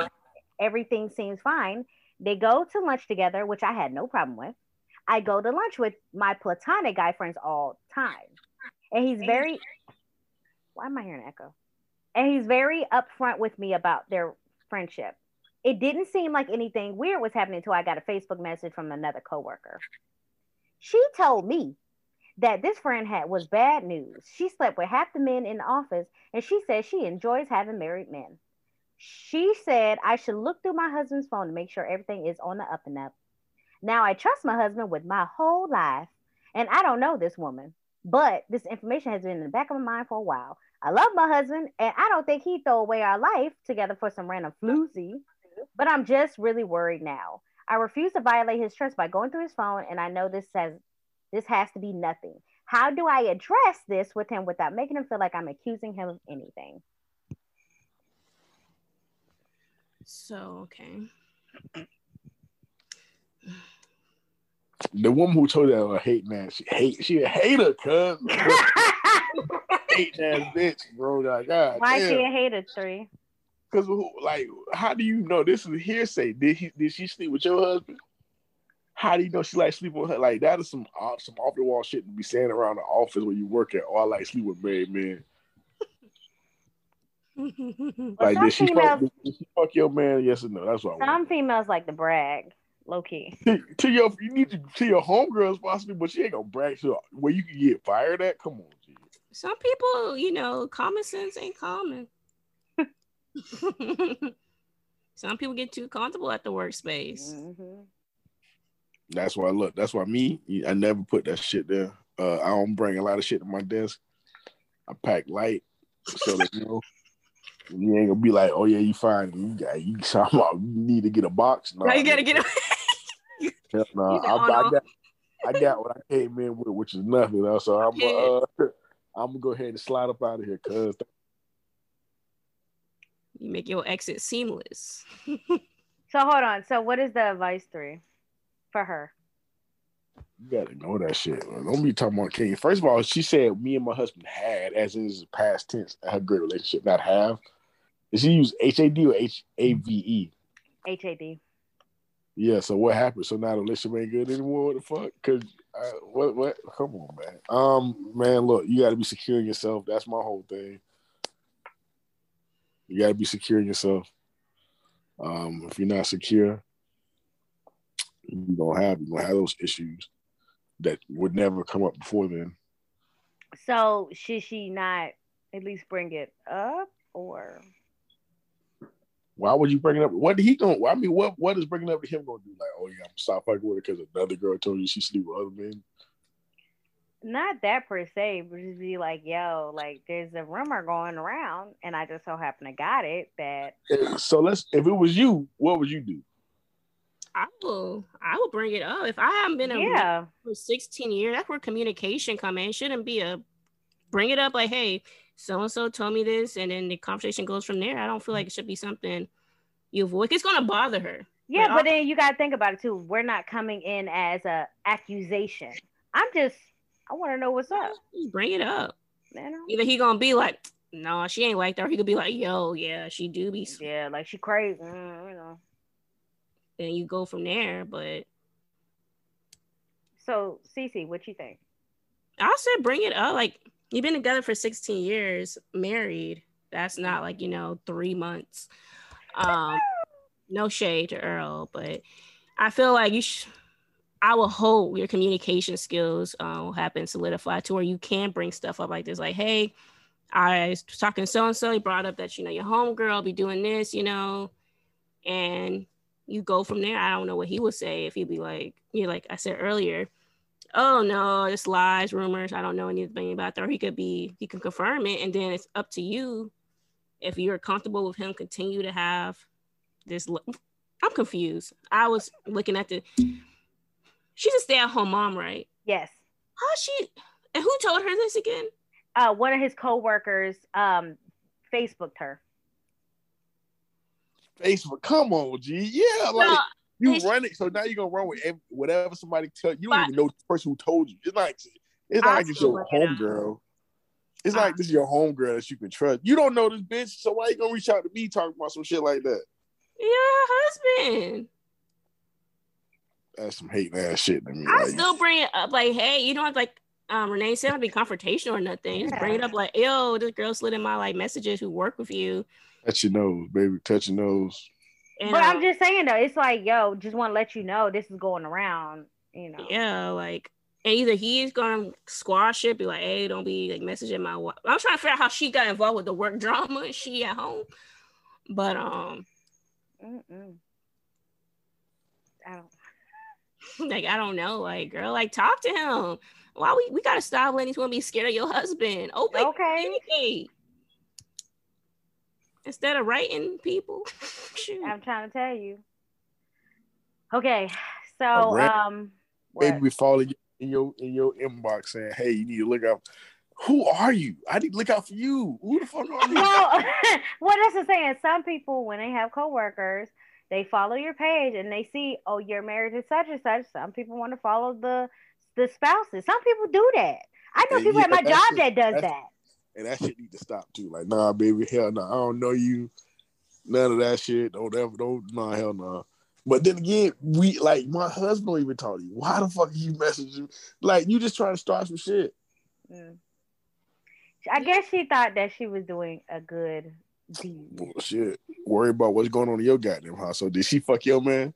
Everything seems fine. They go to lunch together, which I had no problem with. I go to lunch with my platonic guy friends all the time. And he's very why am I hearing an echo? And he's very upfront with me about their friendship. It didn't seem like anything weird was happening until I got a Facebook message from another coworker. She told me that this friend had was bad news. She slept with half the men in the office, and she says she enjoys having married men. She said I should look through my husband's phone to make sure everything is on the up and up. Now I trust my husband with my whole life, and I don't know this woman, but this information has been in the back of my mind for a while. I love my husband, and I don't think he'd throw away our life together for some random floozy, but I'm just really worried now. I refuse to violate his trust by going through his phone, and I know this says this has to be nothing. How do I address this with him without making him feel like I'm accusing him of anything? So okay. the woman who told that a hate man, she hate, she a hater, cuz hate ass bitch, bro. Like, God, Why is she damn. a hater three? Because like, how do you know? This is hearsay. Did he? Did she sleep with your husband? How do you know she like sleep with her? Like that is some off, some off the wall shit to be saying around the office where you work at. Oh, I like sleep with married men. Like some did she, fuck, females- did she fuck your man? Yes or no? That's what I Some want. females like to brag, low key. To, to your, you need to to your homegirls possibly, but she ain't gonna brag to where you can get fired at. Come on, G. Some people, you know, common sense ain't common. Some people get too comfortable at the workspace. Mhm. That's why I look. That's why me. I never put that shit there. Uh, I don't bring a lot of shit to my desk. I pack light so that you know you ain't gonna be like, oh yeah, you fine. You got you talking about you need to get a box. No, now you gotta get it. Hell no. You I, I got I got what I came in with, which is nothing. You know, so I'm uh, I'm gonna go ahead and slide up out of here, cuz you make your exit seamless. So hold on. So what is the advice three for her? You gotta know that shit. Don't be talking about King. First of all, she said me and my husband had, as is past tense, had a great relationship, not have. Did she use H A D or H A V E? HAD. Yeah, so what happened? So now the relationship ain't good anymore. What the fuck? Cause uh, what what come on, man. Um man, look, you gotta be secure in yourself. That's my whole thing. You gotta be secure in yourself. Um, if you're not secure, you're gonna have you're gonna have those issues that would never come up before then. So should she not at least bring it up or Why would you bring it up? What did he going? I mean, what what is bringing up to him gonna do? Like, oh yeah, I'm stop fucking with her because another girl told you she sleep with other men. not that per se, but just be like, yo, like there's a rumor going around and I just so happen to got it that So let's. If it was you, what would you do? I will. I will bring it up if I haven't been a yeah. for 16 years. That's where communication come in. It shouldn't be a bring it up like, hey, so and so told me this, and then the conversation goes from there. I don't feel like it should be something you avoid. It's gonna bother her. Yeah, But but then you gotta think about it too. We're not coming in as a accusation. I'm just I wanna know what's up. Just bring it up. Know? Either he gonna be like, no, she ain't like that, or he could be like, yo, yeah, she do be. Yeah, like she crazy, mm, you know. And you go from there. But So Cece, what you think? I said bring it up. Like you've been together for 16 years, married. That's not like, you know, three months. Um, no shade to Earl, but I feel like you should I will hope your communication skills uh, will happen solidify to where you can bring stuff up like this, like, hey, I was talking so and so, he brought up that you know your homegirl be doing this, you know, and you go from there. I don't know what he would say if he'd be like, you know, like I said earlier, oh no, it's lies, rumors. I don't know anything about that. Or he could be, he can confirm it, and then it's up to you if you're comfortable with him continue to have this. I'm confused. I was looking at the. She's a stay-at-home mom, right? Yes. How she? And who told her this again? Uh one of his coworkers um Facebooked her. Facebook, come on, G. Yeah, like No, you run it. So now you're gonna run with ev- whatever somebody tell you. Don't But- even know the person who told you. It's like it's not like it's your bring it up. homegirl. It's like this is your homegirl that you can trust. You don't know this bitch, so why you gonna reach out to me talking about some shit like that? yeah, husband. That's some hating ass shit to me. I like, still bring it up, like, hey, you don't have like um Renee said, don't be confrontational or nothing. Just bring it up, like, yo, this girl slid in my like messages who work with you. Touch your nose, baby. Touch your nose. And, but I'm uh, just saying though, it's like, yo, just want to let you know this is going around, you know. yeah, like, and either he's gonna squash it, be like, hey, don't be like messaging my wife. I'm trying to figure out how she got involved with the work drama. and She at home, but um, Mm-mm. I don't. like I don't know, like, girl, like, talk to him. Why we we gotta stop letting these women be scared of your husband? Open Okay. communicate instead of writing people. Shoot. I'm trying to tell you. Okay, so Alright. um, Baby, what? we fall in in your in your inbox saying, "Hey, you need to look out." Who are you? I need to look out for you. Who the fuck are you? well, what is it saying? Some people, when they have coworkers, they follow your page and they see, oh, you're married to such and such. Some people want to follow the the spouses. Some people do that. I know Yeah, people at my job it. that does That's- that. And that shit need to stop too. Like, nah, baby, hell no, I don't know you. None of that shit. Don't ever, don't, nah, hell no. But then again, we like my husband don't even talk to you. Why the fuck are you messaging? Like, you just trying to start some shit. Mm. I guess she thought that she was doing a good deed. Bullshit. Worry about what's going on in your goddamn house. So did she fuck your man?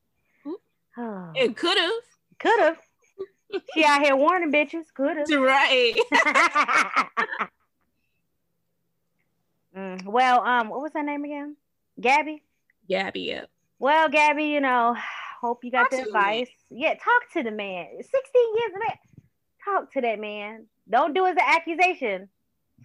It could have. Could have. She out here warning bitches. Could have. Right. Mm, well, um, what was her name again? Gabby. Gabby, yep. Well, Gabby, you know, hope you got Talk the to the advice. Yeah, talk to the man. 16 years of man. Talk to that man. Don't do it as an accusation.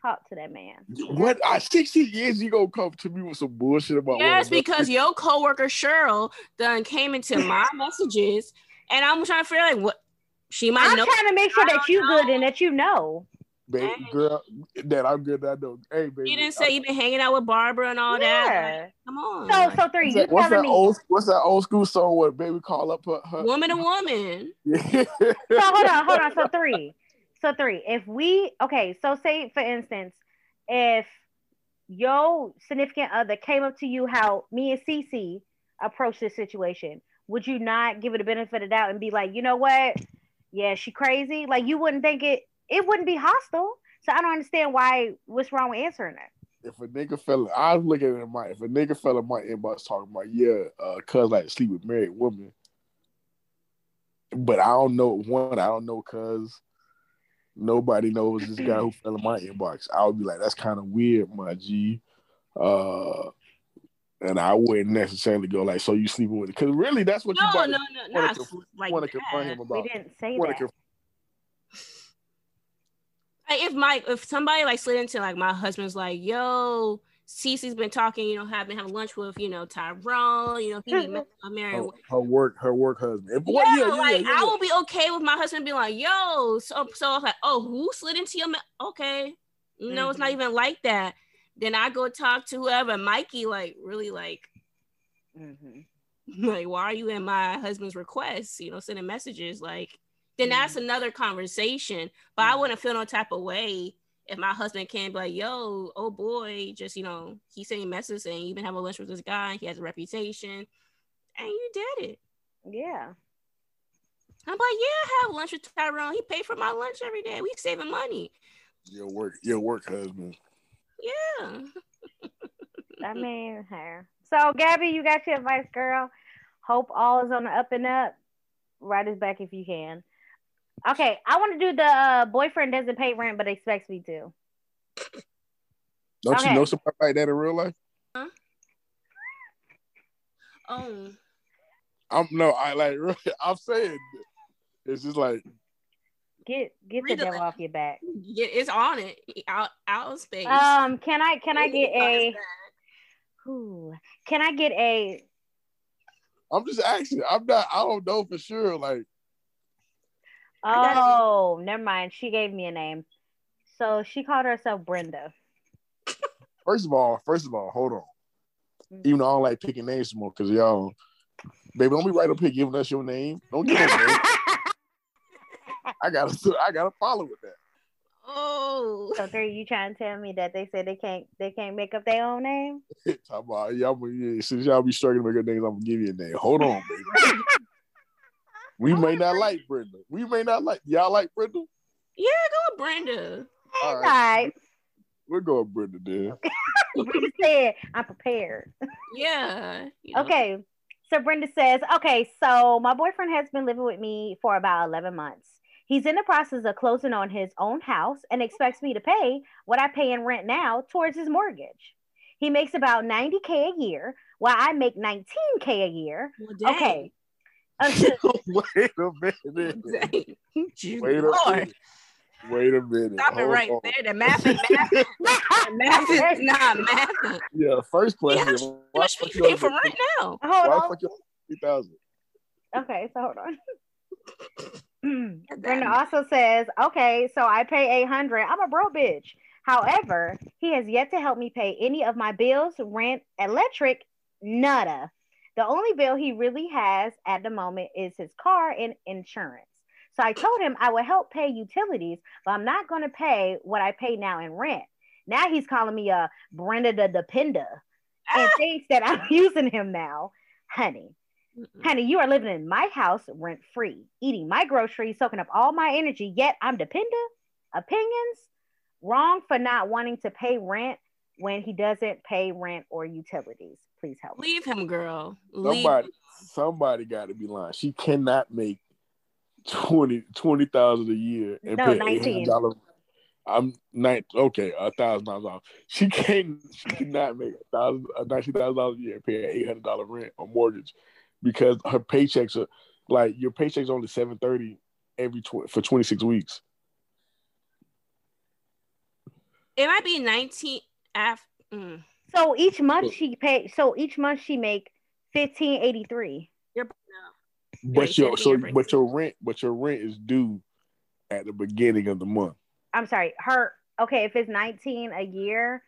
Talk to that man. What? I 16 years you gonna come to me with some bullshit about Yes, one because your coworker Cheryl done came into my messages, and I'm trying to figure out like what she might know. I'm know. trying to make sure that you know. good and that you know. Baby Hey. girl, that I'm good. I know. Hey, baby. You didn't say you've been hanging out with Barbara and all that. Yeah. Like, come on, So, like, so three, What's you that, what's that me. old? What's that old school song? What baby call up her? her woman to woman. Yeah. so hold on, hold on. So three. So three. If we okay, so say for instance, if your significant other came up to you how me and Cece approached this situation, would you not give it a benefit of doubt and be like, you know what? Yeah, she crazy. Like you wouldn't think it it wouldn't be hostile. So I don't understand why what's wrong with answering that. if a nigga fella, I was looking at my if a nigga fella in my inbox talking about yeah, uh, cuz like to sleep with married women, but I don't know one, I don't know cuz nobody knows this guy who fell in my inbox. I would be like, that's kind of weird, my G. Uh, and I wouldn't necessarily go like, so you sleeping with it? Because really, that's what you No, no, no, wanna not conf- like want to confront that. him We about. didn't say wanna that. conf- Like if my if somebody like slid into like my husband's like, yo, Cece's been talking, you know, have been having lunch with, you know, Tyrone, you know, he be met married her, her work, her work husband. If- Yeah, what- yeah, yeah, like yeah, I yeah. will be okay with my husband being like, "Yo," so so I was like, "Oh, who slid into your?" Ma-? Okay, no, it's not Mhm. even like that. Then I go talk to whoever, Mikey, like really like, Mhm. like, why are you in my husband's requests? You know, sending messages like. Then that's another conversation. But I Mhm. wouldn't feel no type of way if my husband can't be like, "Yo, oh boy, just you know, he's sending messages saying you've been having lunch with this guy. He has a reputation, and you did it." Yeah. I'm like, yeah, I have lunch with Tyrone. He paid for my lunch every day. We saving money. Your work, your work husband. Yeah. I mean, her. So, Gabby, you got your advice, girl. Hope all is on the up and up. Write us back if you can. Okay, I want to do the uh, boyfriend doesn't pay rent but expects me to. Don't Okay. you know somebody like that in real life? Oh, I'm no, I like. really- I'm saying, it's just like Get get the Read the devil off your back. yeah, it's on it. Out out of space. Um, can I can I get It's on his a? back. Ooh, can I get a? I'm just asking. I'm not. I don't know for sure. Like got Oh, never mind. She gave me a name. So she called herself Brenda. First of all, first of all, hold on. Mm. Even though I don't like picking names more because y'all, baby, don't be right up here giving us your name. Don't give us name. I gotta, I gotta follow with that. Oh, so three, you trying to tell me that they said they can't they can't make up their own name? Talk about y'all. Since y'all be struggling with make names, I'm gonna give you a name. Hold on, baby. We may not like Brenda. We may not like y'all. Like Brenda? yeah, go with Brenda. All All right. right. We're going Brenda, then. Brenda said, I'm prepared. Yeah. you know. Okay. So Brenda says, okay, so my boyfriend has been living with me for about 11 months. He's in the process of closing on his own house and expects me to pay what I pay in rent now towards his mortgage. He makes about 90K a year, while I make 19K a year. Well. Okay. Wait a minute. Dang. Gee, Wait a minute. Wait a minute. Stop it Hold right on. there. The math is math. The math is not math. Yeah, first question. Yeah, why How much fuck you pay for only- rent now? Hold Why on. fuck you three thousand? Okay, so hold on. Brenda also says, okay, so I pay 800. I'm a broke bitch. However, he has yet to help me pay any of my bills, rent, electric, nada. The only bill he really has at the moment is his car and insurance. So I told him I would help pay utilities, but I'm not going to pay what I pay now in rent. Now he's calling me a Brenda the Dependa and ah. thinks that I'm using him now. Honey, Mm-mm. Honey, you are living in my house rent free, eating my groceries, soaking up all my energy, yet I'm Dependa? Opinions? Wrong for not wanting to pay rent when he doesn't pay rent or utilities. Please help. Leave him, girl. Leave Somebody, somebody got to be lying. She cannot make 20 20,000 a year and No, pay 19. $800. I'm nine. Okay, a thousand dollars off. She can't. She cannot make a thousand, a nineteen thousand dollars a year and pay an eight hundred dollar rent or mortgage because her paychecks are like your paycheck's only seven thirty every tw- for twenty six weeks. It might be 19 after. Mm. So each month she pay. So each month she make fifteen eighty three. You're, But your so but your rent but your rent is due at the beginning of the month. I'm sorry. Her okay. If it's nineteen a year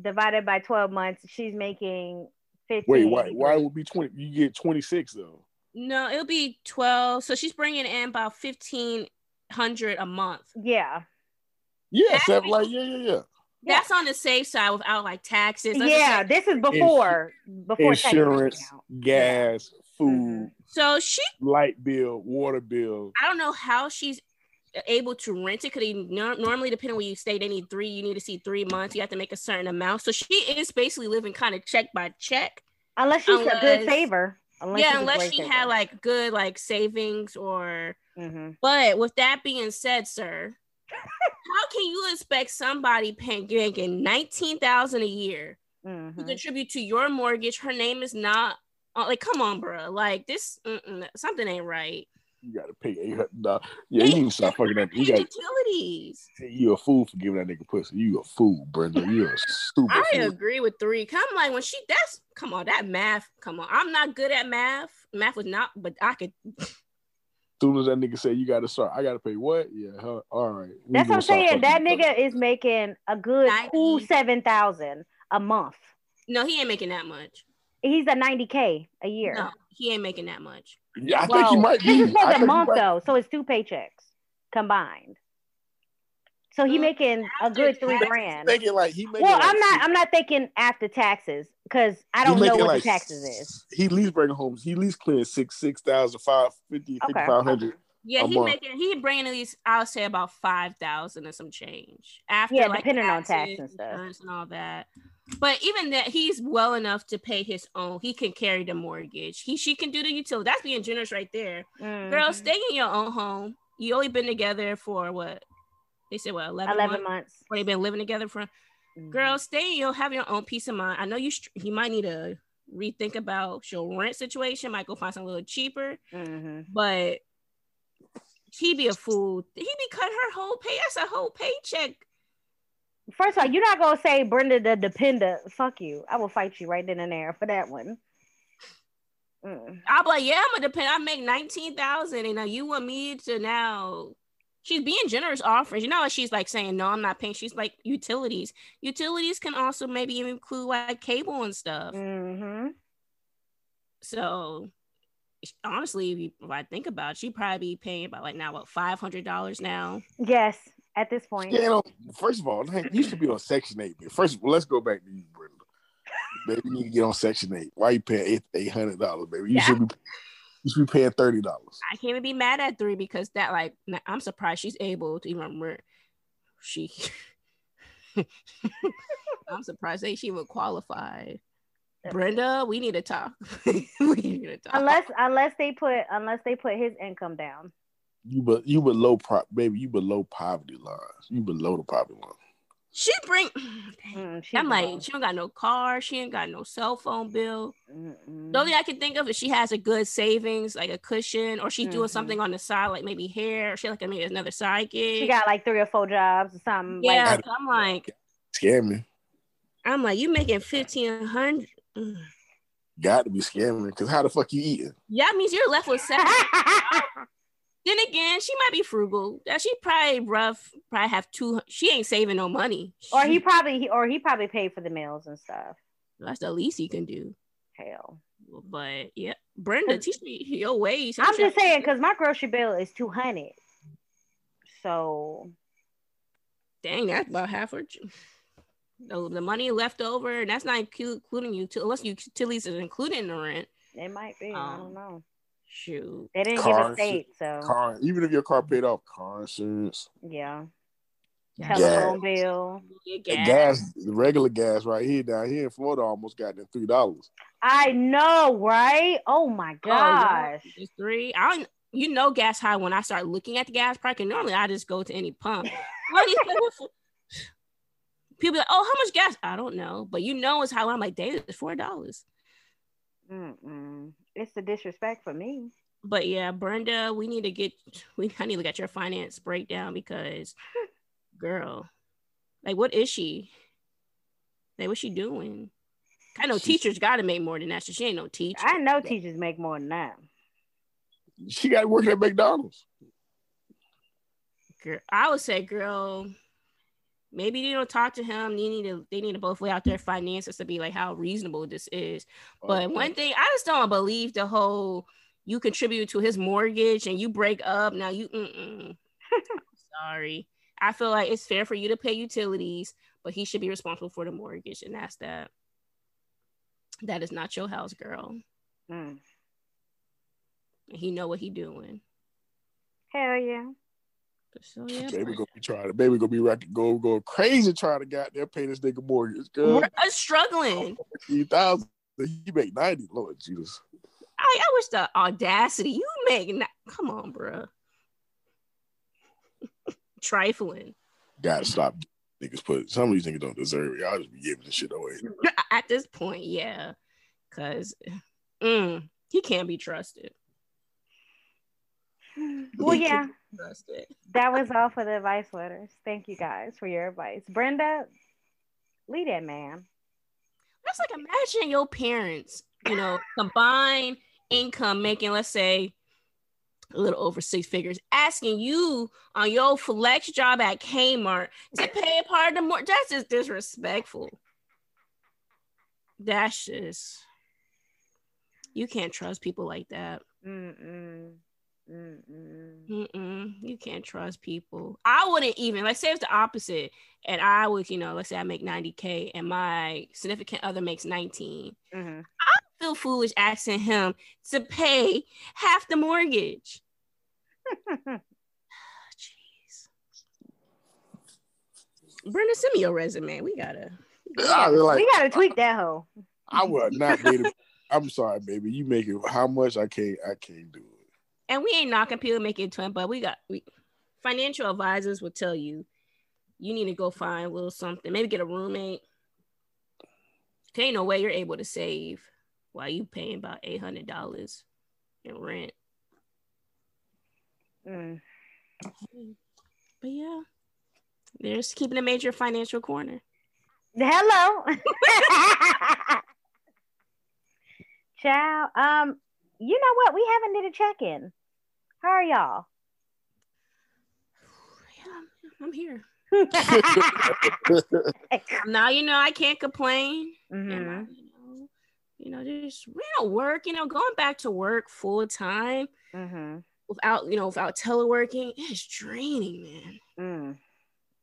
divided by twelve months, she's making fifteen. Wait, why why would be twenty? You get twenty six though. no, it'll be 12. So she's bringing in about 1500 a month. Yeah. Yeah, That's seven, like yeah, yeah, yeah. That's on the safe side without like taxes. Let's Yeah. say- This is before before Insurance, gas, food, Mhm. So she, light bill, water bill. I don't know how she's able to rent it Could because normally, depending on where you stay, they need three. You need to see three months. You have to make a certain amount. So she is basically living kind of check by check. Unless she's a good saver. Unless yeah, unless she saver. had like good like savings or. Mhm. But with that being said, sir, how can you expect somebody paying making nineteen thousand a year to Mhm. contribute to your mortgage? Her name is not. uh, like, come on, bro. Like this, something ain't right. You gotta pay eight hundred dollars. Yeah, you need to stop fucking that. You Paying got utilities. you a fool for giving that nigga pussy. You a fool, Brenda. You a stupid I fool. agree with three. Come like when she that's come on that math. Come on, I'm not good at math. Math was not, but I could. Soon as that nigga say you gotta start, I gotta pay what? Yeah, huh, all right. We That's what I'm saying. That fucking each nigga is making a good cool seven thousand a month. No, he ain't making that much. He's a ninety k a year. No, he ain't making that much. Yeah, I Well, think he might be. This is for the month though, so it's two paychecks combined. So he Mm, making a good three grand. Thinking like he making Well, like I'm not. six- I'm not thinking after taxes because I don't know what like the taxes is. He at least bringing home. He at least clearing six six thousand five fifty Okay. fifty five hundred. Yeah, he month. making he bringing at least I'll say about five thousand and some change after Yeah, like depending on tax taxes, and stuff. and all that. But even that, he's well enough to pay his own. He can carry the mortgage. He she can do the utility. That's being generous right there. Girl, Mhm. stay in your own home. You only been together for what? They said what eleven, eleven months. months. Or they been living together for. Mhm. Girl, stay in your have your own peace of mind. I know you. You might need to rethink about your rent situation. Might go find something a little cheaper, Mhm. but he be a fool. He be cut her whole pay. That's a whole paycheck. First of all, you're not gonna say Brenda the dependent. Fuck you. I will fight you right then and there for that one. Mm. I'm like, yeah, I'm gonna depend. I make nineteen thousand, and now you want me to now. She's being generous offers. You know, she's like saying, no, I'm not paying. She's like utilities. Utilities can also maybe even include like cable and stuff. hmm So honestly, if, you, if I think about it, she'd probably be paying about like now what five hundred dollars now. Yes, at this point. Yeah, no, first of all, you should be on Section Eight. Man. First of all, let's go back to you, Brenda. Baby, you need to get on Section Eight. Why you paying eight eight hundred dollars, baby? You Yeah. should be you should be paying thirty dollars. I can't even be mad at three because that like I'm surprised she's able to even rent. She, I'm surprised that she would qualify. Brenda, we need to talk. we need to talk. Unless unless they put unless they put his income down. You but you below pro baby, you below poverty lines. You below the poverty line. She bring. Mm, she's I'm like, low. she don't got no car. She ain't got no cell phone bill. Mm-mm. The only thing I can think of is she has a good savings, like a cushion, or she's doing Mhm. something on the side, like maybe hair, or she like maybe another side gig. She got like three or four jobs or something. yeah, Like, so I'm like, Scamming. I'm like, you making fifteen hundred. Got to be scamming. Because how the fuck you eating? Yeah, that means you're left with seven. then again, she might be frugal. That she probably rough. Probably have two. She ain't saving no money. or he probably or he probably paid for the meals and stuff. that's the least he can do. Hell. But yeah, Brenda, teach me your ways. I'm just saying because my grocery bill is two hundred. So Dang, that's about half her. The, the money left over, and that's not including you, unless utilities is included in the rent. it might be. I Um, don't know. Shoot. They didn't car give a and state, so Car, even if your car paid off, car insurance, yeah. Yeah. Telephone bill. Gas. gas, the regular gas right here down here in Florida almost got them three dollars. I know, right? Oh my Oh, yeah. gosh. Three. I don't. you know gas high when I start looking at the gas price. And normally I just go to any pump. What is- what for- People be like, oh, how much gas? I don't know, but you know it's high. I'm like, David, it's four dollars. Mm-mm. It's the disrespect for me. But yeah, Brenda, we need to get we I need to look at your finance breakdown because girl, like what is she? Like what's she doing? I know She's- teachers gotta make more than that. So she ain't no teacher. I know teachers make more than that. She got working at McDonald's. Girl, I would say, girl, maybe you don't talk to him. They need to they need to both weigh out their finances to be like how reasonable this is. But one thing I just don't believe the whole you contribute to his mortgage and you break up. Now you sorry. I feel like it's fair for you to pay utilities, but he should be responsible for the mortgage, and that's that. That is not your house, girl. Mm. He know what he doing. Hell yeah. So yeah, baby gonna be trying to baby gonna be rack- go go crazy trying to goddamn pay this nigga mortgage. Girl, we're uh, struggling. three thousand. He make ninety. Lord Jesus. I, I wish the audacity you make. Not, come on, bruh. Trifling. Gotta stop. Niggas put some of these niggas don't deserve it. Y'all just be giving this shit away. At this point, yeah, because mm, he can't be trusted. Well, yeah, that was all for the advice letters. Thank you guys for your advice. Brenda, lead that man. That's like imagine your parents, you know, combined income making, let's say, a little over six figures, asking you on your flex job at Kmart to pay a part of the more. That's just disrespectful. That's just you can't trust people like that. Mm-mm. Mm-mm. Mm-mm, you can't trust people. I wouldn't even like say it's the opposite, and I would, you know, let's say I make 90k and my significant other makes 19. Mhm. feel foolish asking him to pay half the mortgage. Jeez. Brenda, send me your resume. We gotta. I was like, we gotta tweak that hoe. I would not date him. I'm sorry, baby. You make it how much I can't I can't do it. And we ain't knocking people making twin, but we got we financial advisors will tell you you need to go find a little something, maybe get a roommate. There ain't no way you're able to save while you paying about eight hundred dollars in rent. Mm. But yeah, there's keeping a major financial corner. Hello. Ciao. Um, you know what? We haven't did a check-in. How are y'all? Yeah, I'm here. Now you know I can't complain. And, Mhm. uh, you know, you know, just you know, work. You know, going back to work full time Mhm. without you know without teleworking is draining, man. Mm.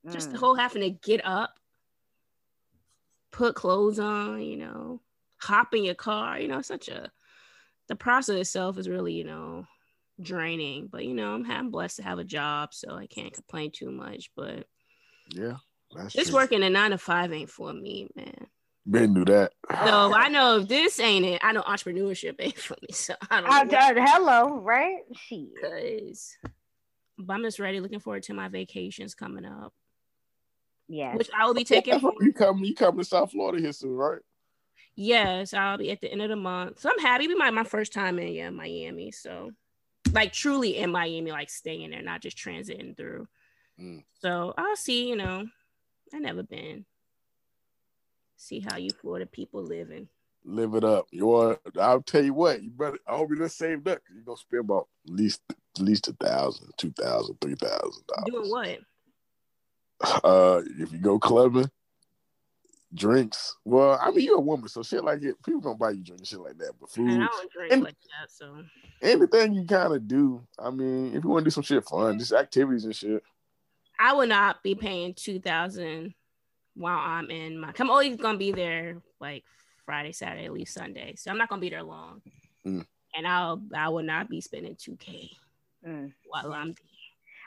Just the Mm. whole having to get up, put clothes on, you know, hop in your car. You know, such a the process itself is really you know draining. But you know, I'm, I'm blessed to have a job, so I can't complain too much. But Yeah, that's this true. working a nine to five ain't for me, man. Been do that. So I know if this ain't it, I know entrepreneurship ain't for me. So I don't know. uh, hello, right? Shit. Because but I'm just ready, looking forward to my vacations coming up, Yeah, which I will be taking. For, you come you come to South Florida here soon, right? yes, I'll be at the end of the month. So I'm happy. It'll be my, my first time in yeah, Miami. So like truly in Miami, like staying there, not just transiting through. Mm. So I'll see, you know, I never been. See how you Florida people living. Live it up. You are, I'll tell you what, you better I hope you done saved up. You're gonna spend about at least at least a thousand, two thousand, three thousand dollars. Doing what? Uh if you go clubbing, drinks. Well, I mean you're a woman, so shit like it, people gonna buy you drinks, shit like that. But food, And I don't drink And- like that, so anything you kind of do. I mean, if you want to do some shit fun, just activities and shit. I would not be paying two thousand while I'm in my. I'm always gonna be there like Friday, Saturday, at least Sunday. So I'm not gonna be there long, Mm. and I'll I will not be spending two k Mm. while I'm. there.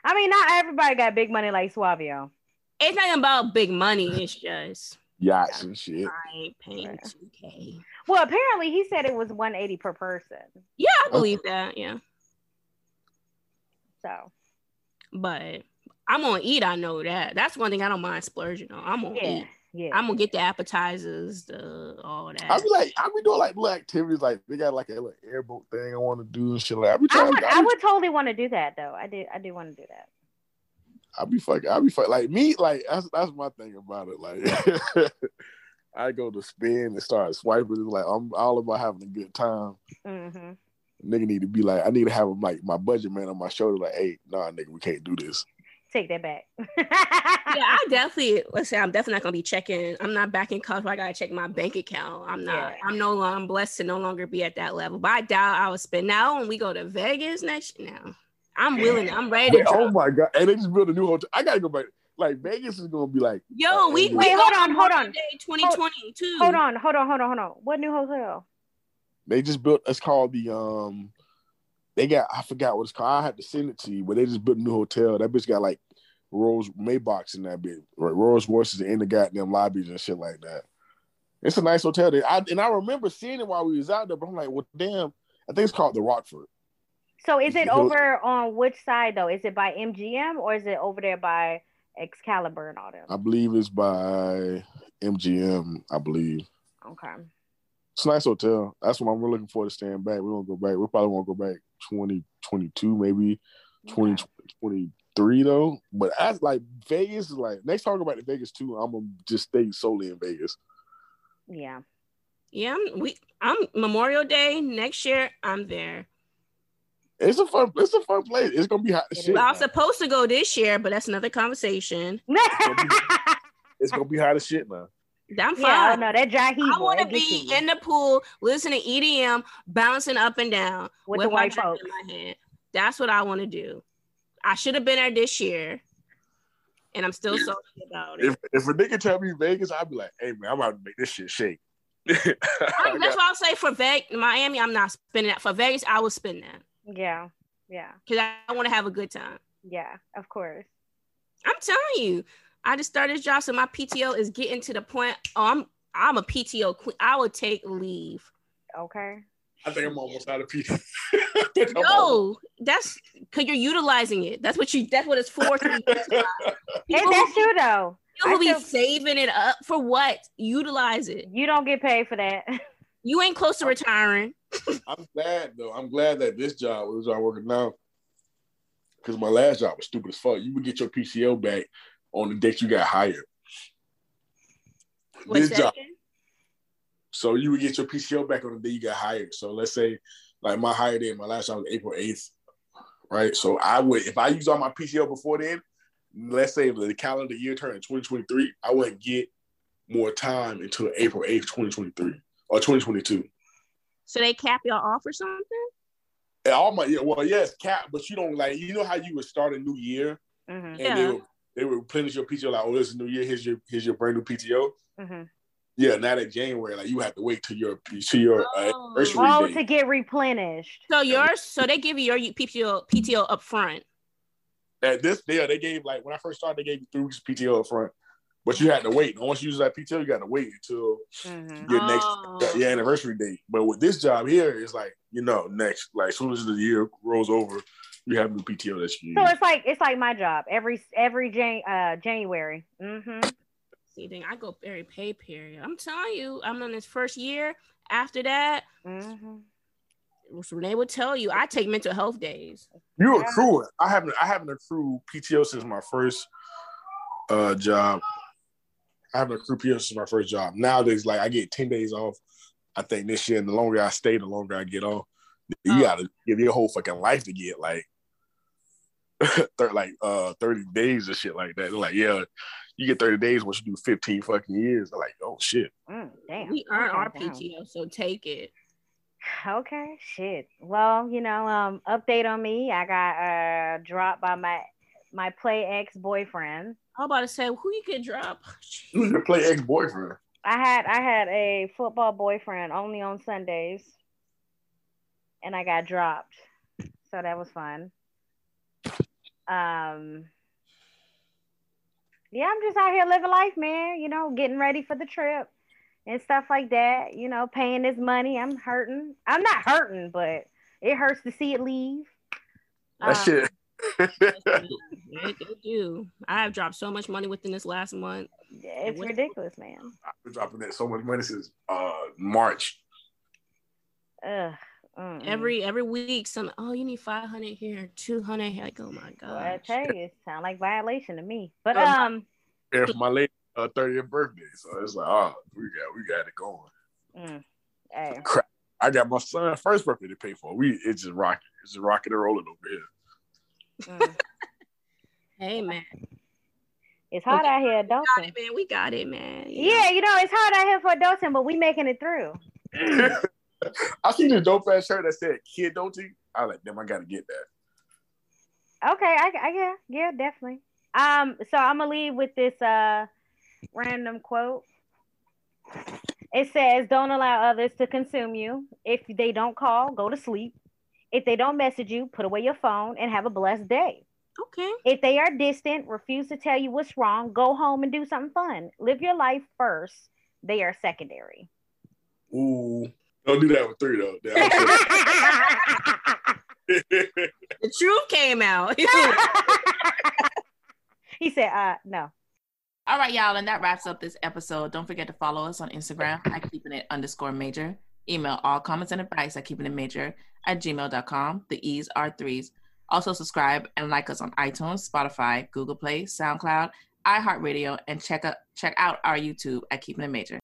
I mean, not everybody got big money like Suavio. It's not about big money. It's just Yachts and shit. I ain't paying two k. Well, apparently he said it was 180 per person. Yeah, I believe that. Yeah, So But I'm gonna eat. I know that. That's one thing I don't mind splurging on. I'm gonna yeah, eat. yeah. I'm gonna get the appetizers, the all that. I that. be like, I be doing like little activities, like they got like a little airboat thing I want to do and shit. Like I be I would, I, I would totally want to do that though. I do, I do want to do that. I be fucking, I be fucking like me. Like that's that's my thing about it. Like I go to spin and start swiping. It's like I'm all about having a good time. hmm Nigga need to be like, I need to have like my budget man on my shoulder. Like, hey, nah, nigga, we can't do this. Take that back. yeah, I definitely let's say I'm definitely not gonna be checking. I'm not back in college. Where I gotta check my bank account. I'm not. Yeah. I'm no longer I'm blessed to no longer be at that level. But I doubt I would spend now when we go to Vegas next. Now I'm willing. I'm ready. Wait, oh my god! And they just built a new hotel. I gotta go back. Like Vegas is gonna be like, Yo, we Wait, we hold on, hold on. Day 2022. hold on, hold on, hold on, hold on. What new hotel? they just built. It's called the um. They got I forgot what it's called. I had to send it to you, but they just built a new hotel. That bitch got like Rolls Maybachs in that bitch, right? Rolls Royces in the goddamn lobbies and shit like that. It's a nice hotel. There. I, and I remember seeing it while we was out there, but I'm like, well, damn. I think it's called the Rockford. So is it over on which side though? Is it by MGM or is it over there by Excalibur and all them? I believe it's by MGM. I believe Okay. it's a nice hotel. That's what I'm really looking forward to staying back. We won't go back. We probably won't go back 2022, maybe 2023 though. But as like Vegas is like next time talk about the Vegas too. I'm gonna just stay solely in Vegas. Yeah. Yeah, we. I'm Memorial Day next year. I'm there. It's a fun. It's a fun place. It's gonna be hot shit. Well, I was supposed to go this year, but that's another conversation. It's gonna be hot as shit now. I'm fine. yeah, no, that dry heat. I want to be in the pool, listening to EDM, bouncing up and down With the white drink folks. in my hand. That's what I want to do. I should have been there this year, and I'm still salty about it. If if a nigga tell me Vegas, I'd be like, hey man, I'm about to make this shit shake. I I- why I'll say for Vegas, Miami, I'm not spending that. For Vegas, I will spend that Yeah. Yeah. because I want to have a good time. Yeah. Of course. I'm telling you, I just started this job, so my PTO is getting to the point. Oh, I'm I'm a PTO queen. I would take leave. Okay. I think I'm almost out of PTO. No, that's because you're utilizing it. That's what you. That's what it's for. to be. Hey, People that's true though. people who I be saving it up for what? Utilize it. You don't get paid for that. You ain't close to retiring. I'm glad though. I'm glad that this job was I'm working now. Because my last job was stupid as fuck. You would get your PTO back on the date you got hired. What's this job, again? so you would get your PTO back on the day you got hired. So let's say, like my hire date, my last job was April eighth, right? So I would, if I use all my PTO before then, let's say the calendar year turned in 2023, I wouldn't get more time until April eighth, 2023 or 2022. So they cap y'all off or something? And all my yeah, well, yes, cap, but you don't like you know how you would start a new year hmm and Yeah. they would they would replenish your PTO like, oh, this is a new year, here's your here's your brand new PTO. hmm Yeah, now that January, like you have to wait till your to your uh, Oh. anniversary Oh, date. to get replenished. So yours, so they give you your PTO PTO up front. At this, yeah, they gave like when I first started, they gave you three weeks PTO up front, but you had to wait. And once you use that PTO, you got to wait until hmm your Oh. next your anniversary date. But with this job here, it's like you know, next like as soon as the year rolls over, you have new PTO that you So it's like it's like my job every every Jan- uh, January. hmm See, then I go very pay period. I'm telling you, I'm on this first year. After that, hmm Renee would tell you, I take mental health days. You accrue it. I haven't I haven't accrued PTO since my first uh job. I haven't accrued PTO since my first job. Nowadays, like I get 10 days off. I think this year, and the longer I stay, the longer I get off. You Oh. gotta give your whole fucking life to get like thir- like uh 30 days or shit like that. They're like, yeah, you get 30 days once you do 15 fucking years. They're like, oh shit. Mm, damn. We earn our. PTO, so take it. Okay, shit. Well, you know, um, update on me. I got uh dropped by my my play ex boyfriend. I'm about to say, who you could drop? You can play ex-boyfriend. I had I had a football boyfriend only on Sundays, and I got dropped, so that was fun. Um, yeah, I'm just out here living life, man. You know, getting ready for the trip and stuff like that. You know, paying this money. I'm hurting. I'm not hurting, but it hurts to see it leave. That Um, shit They, they do. I have dropped so much money within this last month. It's What- ridiculous, man. I've been dropping that so much money since uh March. Ugh. mm-mm. Every every week, some oh you need five hundred here, two hundred here. Like oh my Boy, I god. tell you, it sound like violation to me. But Um, um, And for my late uh, 30th birthday. So it's like, oh, we got we got it going. mm, hey, I got my son's first birthday to pay for. We it's just rocking. It's just rocking and rolling over here. mm. Hey man, it's hot out here, got adulting. it, man. We got it, man. You know. Yeah, you know it's hard out here for adulting, but we making it through. I seen this dope ass shirt that said "Kid Doty." I like them. I gotta get that. Okay, I, I yeah, yeah, definitely. Um, so I'm gonna leave with this uh random quote. It says, "Don't allow others to consume you. If they don't call, go to sleep. If they don't message you, put away your phone and have a blessed day. Okay. If they are distant, refuse to tell you what's wrong. Go home and do something fun. Live your life first. They are secondary." Ooh, don't do that with three though. The truth came out. he said, "Uh, no." All right, y'all, and that wraps up this episode. Don't forget to follow us on Instagram at keeping it underscore major. Email all comments and advice at keeping it major at gmail.com. The E's are threes. Also subscribe and like us on iTunes, Spotify, Google Play, SoundCloud, iHeartRadio, and check out check out our YouTube at Keeping It Major.